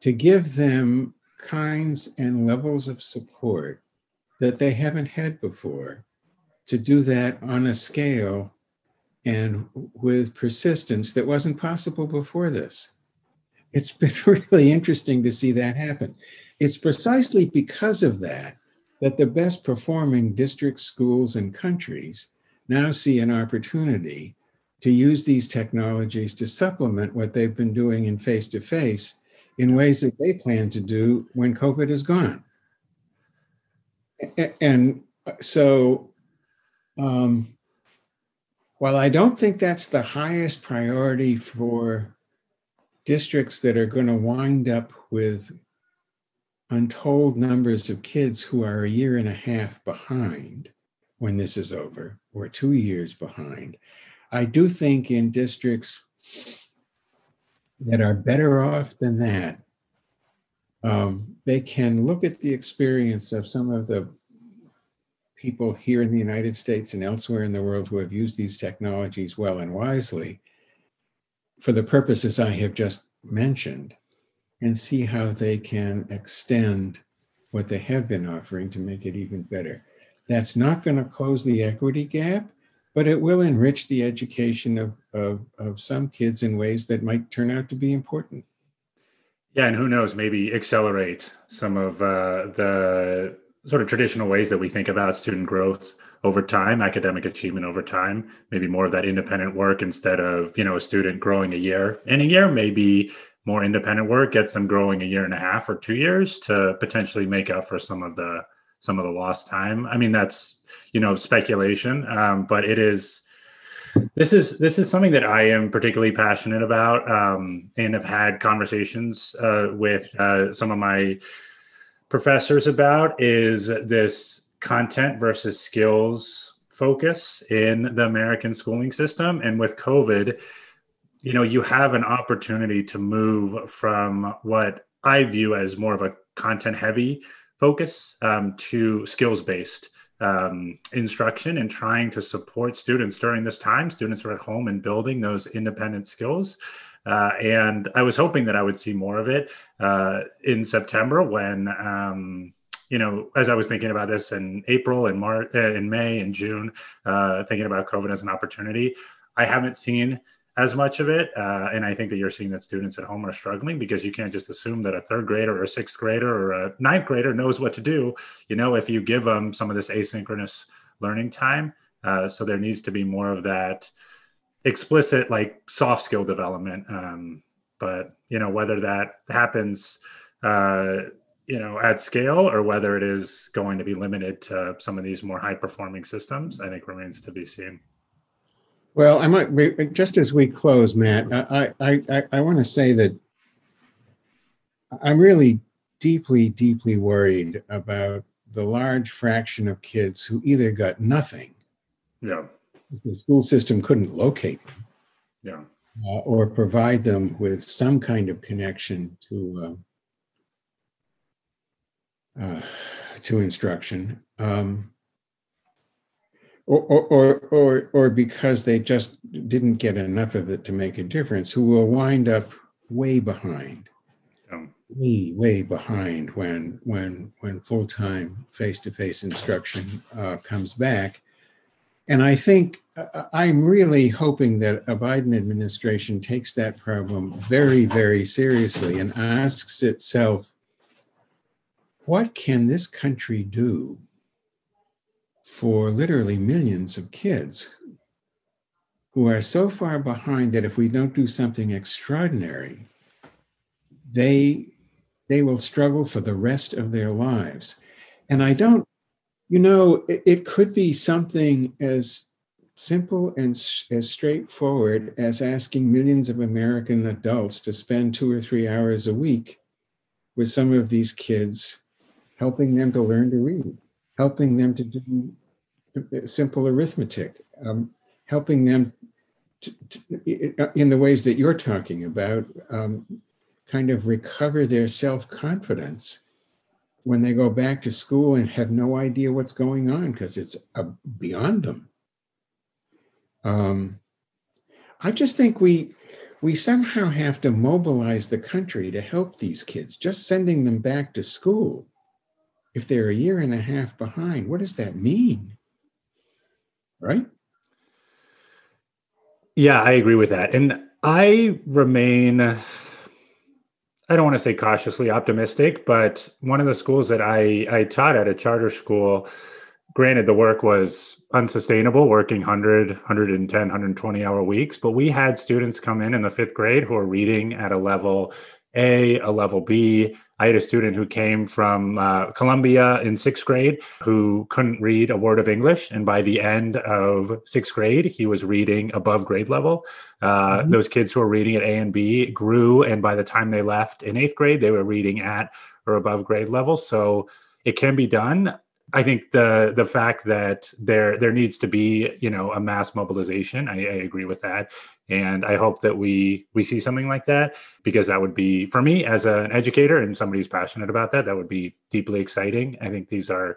to give them kinds and levels of support that they haven't had before, to do that on a scale and with persistence that wasn't possible before this. It's been really interesting to see that happen. It's precisely because of that that the best performing district schools and countries now see an opportunity to use these technologies to supplement what they've been doing in face to face in ways that they plan to do when COVID is gone. And so, um, while I don't think that's the highest priority for districts that are going to wind up with untold numbers of kids who are a year and a half behind when this is over, or two years behind, I do think in districts that are better off than that, um, they can look at the experience of some of the people here in the United States and elsewhere in the world who have used these technologies well and wisely for the purposes I have just mentioned and see how they can extend what they have been offering to make it even better. That's not going to close the equity gap, but it will enrich the education of, of, of some kids in ways that might turn out to be important. Yeah, and who knows, maybe accelerate some of uh, the sort of traditional ways that we think about student growth over time, academic achievement over time, maybe more of that independent work instead of, you know, a student growing a year in a year, maybe more independent work gets them growing a year and a half or two years to potentially make up for some of the some of the lost time. I mean, that's, you know, speculation, um, but it is, this is this is something that I am particularly passionate about, um, and have had conversations uh, with uh, some of my professors about is this content versus skills focus in the American schooling system. And with COVID, you know, you have an opportunity to move from what I view as more of a content heavy focus um, to skills based um, instruction and trying to support students during this time. Students are at home and building those independent skills. Uh, and I was hoping that I would see more of it uh, in September when, um, you know, as I was thinking about this in April and March, uh, in May and June, uh, thinking about COVID as an opportunity. I haven't seen as much of it. Uh, and I think that you're seeing that students at home are struggling because you can't just assume that a third grader or a sixth grader or a ninth grader knows what to do. You know, if you give them some of this asynchronous learning time. Uh, so there needs to be more of that explicit like soft skill development um, but you know whether that happens uh, you know at scale or whether it is going to be limited to some of these more high performing systems i think remains to be seen well i might just as we close matt i i i, I want to say that i'm really deeply deeply worried about the large fraction of kids who either got nothing yeah the school system couldn't locate them. Yeah. Uh, or provide them with some kind of connection to uh, uh, to instruction, um, or, or, or or because they just didn't get enough of it to make a difference, who will wind up way behind, way way behind when when when full time face to face instruction uh, comes back. And I think uh, I'm really hoping that a Biden administration takes that problem very, very seriously and asks itself, what can this country do for literally millions of kids who are so far behind that if we don't do something extraordinary, they they will struggle for the rest of their lives. And I don't you know, it, it could be something as simple and as straightforward as asking millions of American adults to spend two or three hours a week with some of these kids helping them to learn to read, helping them to do simple arithmetic, um, helping them to, to, in the ways that you're talking about, um, kind of recover their self confidence when they go back to school and have no idea what's going on because it's uh, beyond them. Um, I just think we we somehow have to mobilize the country to help these kids. Just sending them back to school, if they're a year and a half behind, what does that mean? Right? Yeah, I agree with that. And I remain, I don't want to say cautiously optimistic, but one of the schools that I, I taught at a charter school, granted, the work was unsustainable, working 100, 110, 120 hour weeks, but we had students come in in the fifth grade who are reading at a level a, a level B. I had a student who came from uh, Colombia in sixth grade who couldn't read a word of English. And by the end of sixth grade, he was reading above grade level. Uh, mm-hmm. Those kids who were reading at A and B grew. And by the time they left in eighth grade, they were reading at or above grade level. So it can be done. I think the the fact that there there needs to be you know a mass mobilization. I, I, agree with that, and I hope that we we see something like that because that would be for me as an educator and somebody who's passionate about that. That would be deeply exciting. I think these are,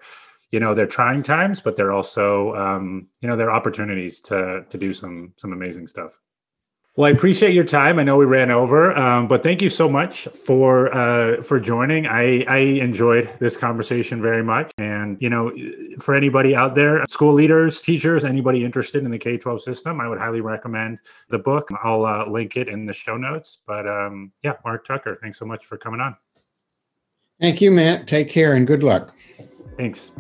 you know, they're trying times, but they're also um, you know they're opportunities to to do some some amazing stuff. Well, I appreciate your time. I know we ran over, um, but thank you so much for uh, for joining. I, I enjoyed this conversation very much, and you know, for anybody out there, school leaders, teachers, anybody interested in the K twelve system, I would highly recommend the book. I'll uh, link it in the show notes. But um, yeah, Marc Tucker, thanks so much for coming on. Thank you, Matt. Take care and good luck. Thanks.